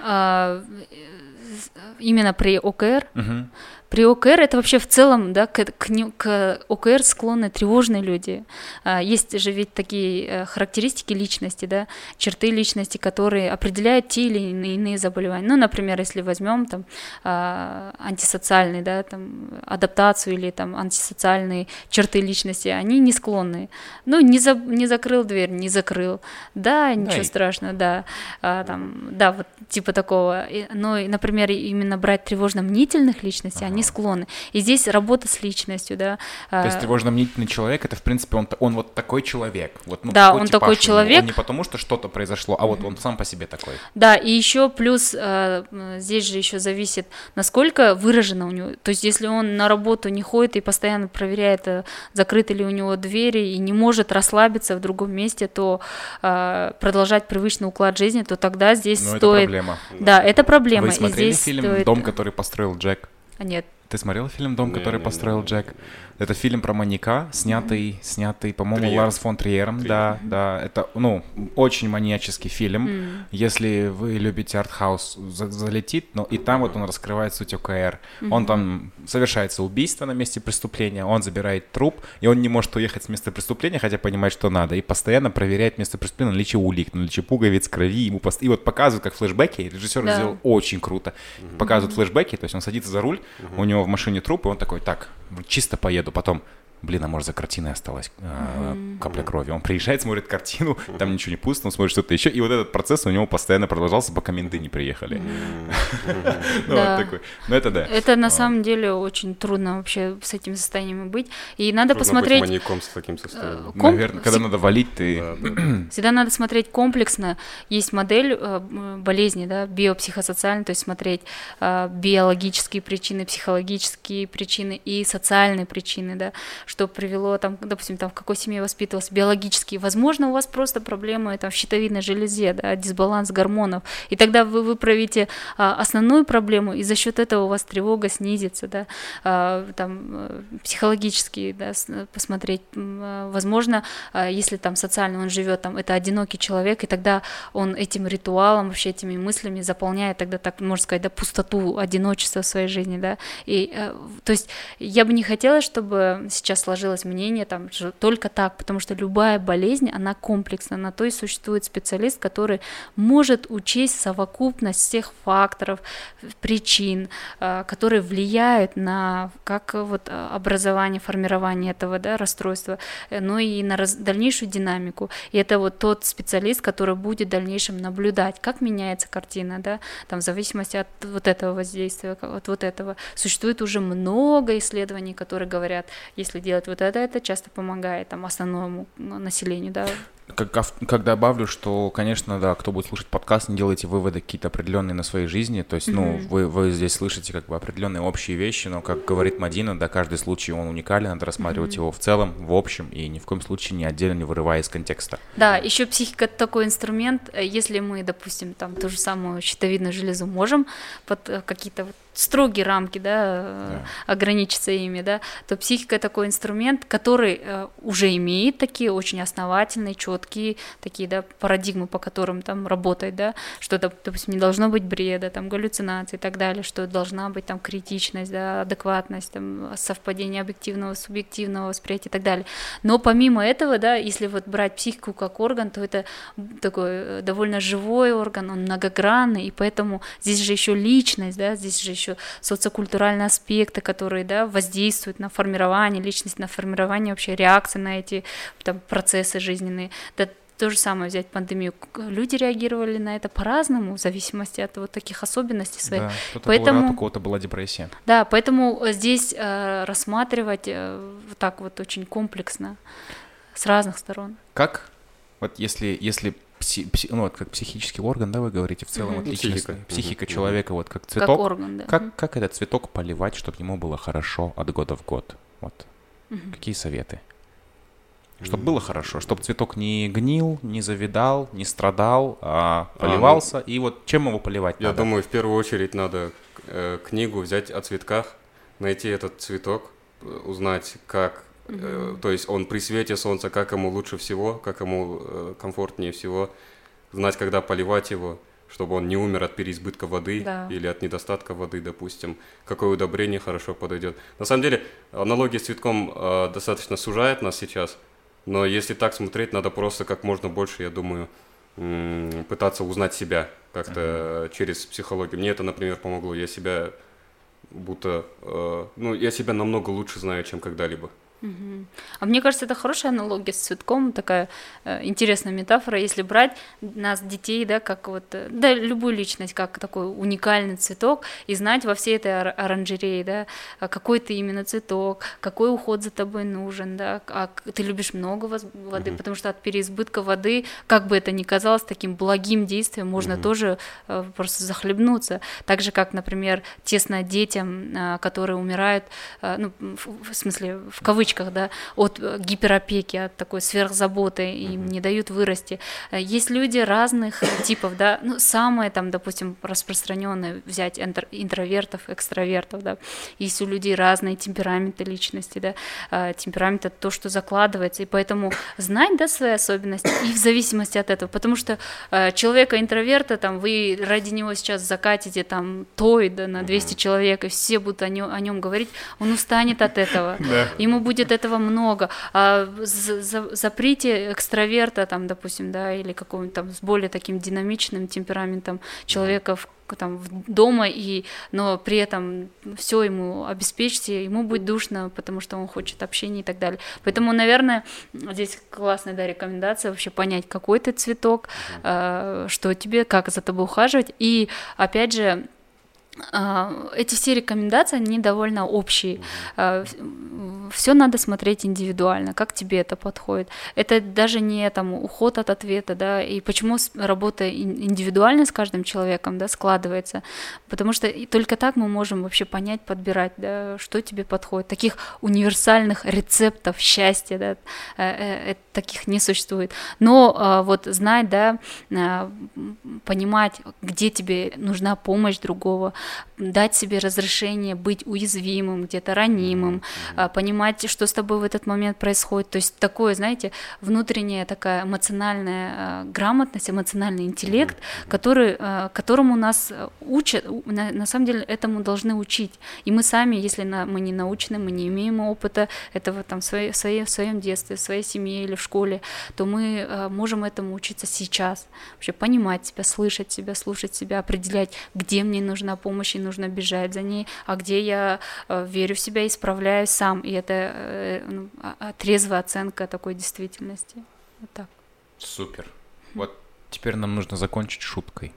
а, э, именно при ОКР.
Мгм.
При ОКР это вообще в целом, да, к, к, к ОКР склонны тревожные люди. А, Есть же ведь такие э, характеристики личности, да, черты личности, которые определяют те или иные, заболевания. Ну, например, если возьмем там а, антисоциальный, да, там адаптацию или там антисоциальные черты личности, они не склонны. Ну, не, за, не закрыл дверь, не закрыл. Да, ничего
и-
страшного, да. А, там, да, вот типа такого. Но, и, например, именно брать тревожно-мнительных личностей, они склонны. И здесь работа с личностью, да.
То есть
а,
тревожно-мнительный человек, это, в принципе, он, он вот такой человек. Вот, ну,
Да,
такой
он
типаж
такой человек.
Он не потому, что что-то произошло, а вот он сам по себе такой.
Да, и еще плюс м, здесь же еще зависит, насколько выражено у него. То есть, если он на работу не ходит и постоянно проверяет, э, закрыты ли у него двери и не может расслабиться в другом месте, то э, продолжать привычный уклад жизни, то тогда здесь
Ну, это
стоит.
проблема.
Да, это проблема.
Вы
и
смотрели
здесь
фильм
стоит-
«Дом, который построил Джек»?
Нет.
Ты смотрел фильм «Дом, который
Не-не-не.
построил Джек»? Это фильм про маньяка, снятый, снятый, по-моему,
Триер.
Ларс фон Триером. Да, да. Это, ну, очень маньяческий фильм.
М.
Если вы любите артхаус, за- залетит, но и там вот он раскрывает суть ОКР. Он там совершается убийство на месте преступления, он забирает труп, и он не может уехать с места преступления, хотя понимает, что надо, и постоянно проверяет место преступления на наличие улик, на наличие пуговиц, крови. Ему пост- И вот показывают, как флешбеки, режиссер
Да.
сделал очень круто. Показывают флешбеки, то есть он садится за руль, у него в машине труп, и он такой, так, чисто поеду, потом блин, а может за картиной осталась э, капля крови. Он приезжает, смотрит картину, там ничего не пусто, он смотрит что-то еще, и вот этот процесс у него постоянно продолжался, пока менты не приехали. Ну, вот такой. Ну, это да.
Это на самом деле очень трудно вообще с этим состоянием быть. И надо посмотреть...
маньяком с таким состоянием.
Ком-
Наверное, когда надо валить, ты...
Всегда надо смотреть комплексно. Есть модель э, болезни, да, биопсихосоциальная, то есть смотреть э, биологические причины, психологические причины и социальные причины, да, что привело, там, допустим, там, в какой семье воспитывался, биологические. Возможно, у вас просто проблемы там, в щитовидной железе, да, дисбаланс гормонов. И тогда вы выправите а, основную проблему, и за счет этого у вас тревога снизится, да, а, там, э, психологически, да, э, посмотреть. А, Возможно, а, если там социально он живет, там, это одинокий человек, и тогда он этим ритуалом, вообще этими мыслями заполняет тогда, так можно сказать, да, пустоту, одиночество в своей жизни, да, и, э, то есть я бы не хотела, чтобы сейчас сложилось мнение там что только так, потому что любая болезнь, она комплексна, на то и существует специалист, который может учесть совокупность всех факторов, причин, э, которые влияют на как вот э, образование, формирование этого да, расстройства, э, но и на раз- дальнейшую динамику. И это вот тот специалист, который будет в дальнейшем наблюдать, как меняется картина, да, там в зависимости от вот этого воздействия, от вот этого. Существует уже много исследований, которые говорят, если делать вот это, это часто помогает там основному ну, населению, да.
Как, ав- как добавлю, что, конечно, да, кто будет слушать подкаст, не делайте выводы какие-то определенные на своей жизни. То есть, ну,
Мгм.
вы, вы здесь слышите как бы определенные общие вещи, но, как говорит Мадина, да, каждый случай он уникален, надо рассматривать
Мгм.
его в целом, в общем, и ни в коем случае не отдельно не вырывая из контекста.
Да, еще психика это такой инструмент, э, если мы, допустим, там ту же самую щитовидную железу можем под э, какие-то вот строгие рамки, да,
Да.
ограничиться ими, да, то психика такой инструмент, который э, уже имеет такие очень основательные, четкие такие, да, парадигмы, по которым там работать, да, что, доп- допустим, не должно быть бреда, там, галлюцинации и так далее, что должна быть там критичность, да, адекватность, там, совпадение объективного, субъективного восприятия и так далее. Но помимо этого, да, если вот брать психику как орган, то это такой э, довольно живой орган, он многогранный, и поэтому здесь же еще личность, да, здесь же еще социокультуральные аспекты, которые, да, воздействуют на формирование личности, на формирование вообще реакции на эти там, процессы жизненные. Да, то же самое взять пандемию. Люди реагировали на это по-разному, в зависимости от вот таких особенностей своих.
Да, кто-то
Поэтому-
был рад, у кого-то была депрессия.
Да, поэтому э, здесь э, рассматривать э, вот так вот очень комплексно, с разных сторон.
Как, вот если, если пси- пси- ну, вот как психический орган, да, вы говорите, в целом
Мгм.
вот
Ну,
личность,
психика.
психика
Мгм.
человека, вот как
Как
цветок,
орган, да.
как, как этот цветок поливать, чтобы ему было хорошо от года в год? Вот,
Мгм.
какие советы? Чтобы было хорошо, чтобы цветок не гнил, не завидал, не страдал, а
ну,
поливался. И вот чем его поливать
Я
надо?
думаю, в первую очередь надо э, книгу взять о цветках, найти этот цветок, э, узнать, как, э, то есть он при свете солнца, как ему лучше всего, как ему э, комфортнее всего, знать, когда поливать его, чтобы он не умер от переизбытка воды
Да.
или от недостатка воды, допустим, какое удобрение хорошо подойдет. На самом деле, аналогия с цветком э, достаточно сужает нас сейчас, но если так смотреть, надо просто как можно больше, я думаю, пытаться узнать себя как-то через психологию. Мне это, например, помогло. Я себя будто, э, ну, я себя намного лучше знаю, чем когда-либо.
А мне кажется, это хорошая аналогия с цветком, такая э, интересная метафора, если брать нас, детей, да, как вот, э, да, любую личность, как такой уникальный цветок, и знать во всей этой ор- оранжерее, да, а какой ты именно цветок, какой уход за тобой нужен, да, а ты любишь много воды, потому что от переизбытка воды, как бы это ни казалось, таким благим действием можно тоже э, просто захлебнуться. Так же, как, например, тесно детям, э, которые умирают, э, ну, в, в смысле, в кавычках, да, от э, гиперопеки, от такой сверхзаботы, им не дают вырасти. Э, Есть люди разных типов, да, ну, самое там, допустим, распространенное взять интр- интровертов, экстравертов, да, есть у людей разные темпераменты личности, да, Э, темперамент это то, что закладывается, и поэтому знать, да, свои особенности, и в зависимости от этого, потому что э, человека интроверта, там, вы ради него сейчас закатите там той, да, на 200 человек, и все будут о нем, о нем говорить, он устанет от этого, ему будет будет этого много. А за, заприте экстраверта, там, допустим, да, или какого-нибудь там с более таким динамичным темпераментом человека в там дома и но при этом все ему обеспечьте ему будет душно потому что он хочет общения и так далее. Поэтому наверное здесь классная да рекомендация вообще понять какой ты цветок э, что тебе как за тобой ухаживать. И опять же а, эти все рекомендации, они довольно общие. А, все надо смотреть индивидуально, как тебе это подходит. Это даже не там уход от ответа, да, и почему работа индивидуально с каждым человеком, да, складывается, потому что только так мы можем вообще понять, подбирать, да, что тебе подходит. Таких универсальных рецептов счастья, да, э, э, э, таких не существует. Но а, вот знать, да, понимать, где тебе нужна помощь другого, дать себе разрешение быть уязвимым, где-то ранимым, mm-hmm. понимать, что с тобой в этот момент происходит. То есть такое, знаете, внутренняя такая эмоциональная а, грамотность, эмоциональный интеллект, mm-hmm. который, а, которому нас учат, на, на самом деле этому должны учить. И мы сами, если на, мы не научены, мы не имеем опыта этого там в, своей, в, своей, в своем детстве, в своей семье или в школе, то мы можем этому учиться сейчас. Вообще понимать себя, слышать себя, слушать себя, определять, где мне нужна помощь и нужно бежать за ней, а где я э, верю в себя и справляюсь сам. И это э, ну, а, трезвая оценка такой действительности. Вот так.
Супер. Вот теперь нам нужно закончить шуткой.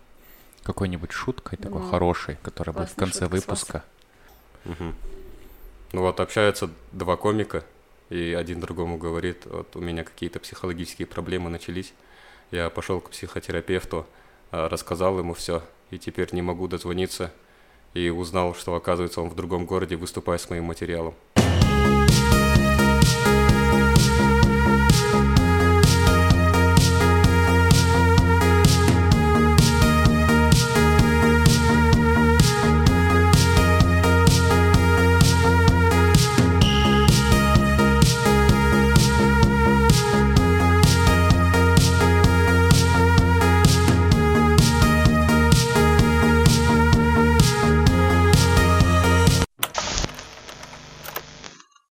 Какой-нибудь шуткой такой хорошей, которая будет в конце выпуска.
Угу. Ну вот общаются два комика, и один другому говорит, вот у меня какие-то психологические проблемы начались. Я пошел к психотерапевту, а, рассказал ему все, и теперь не могу дозвониться и узнал, что, оказывается, он в другом городе выступает с моим материалом.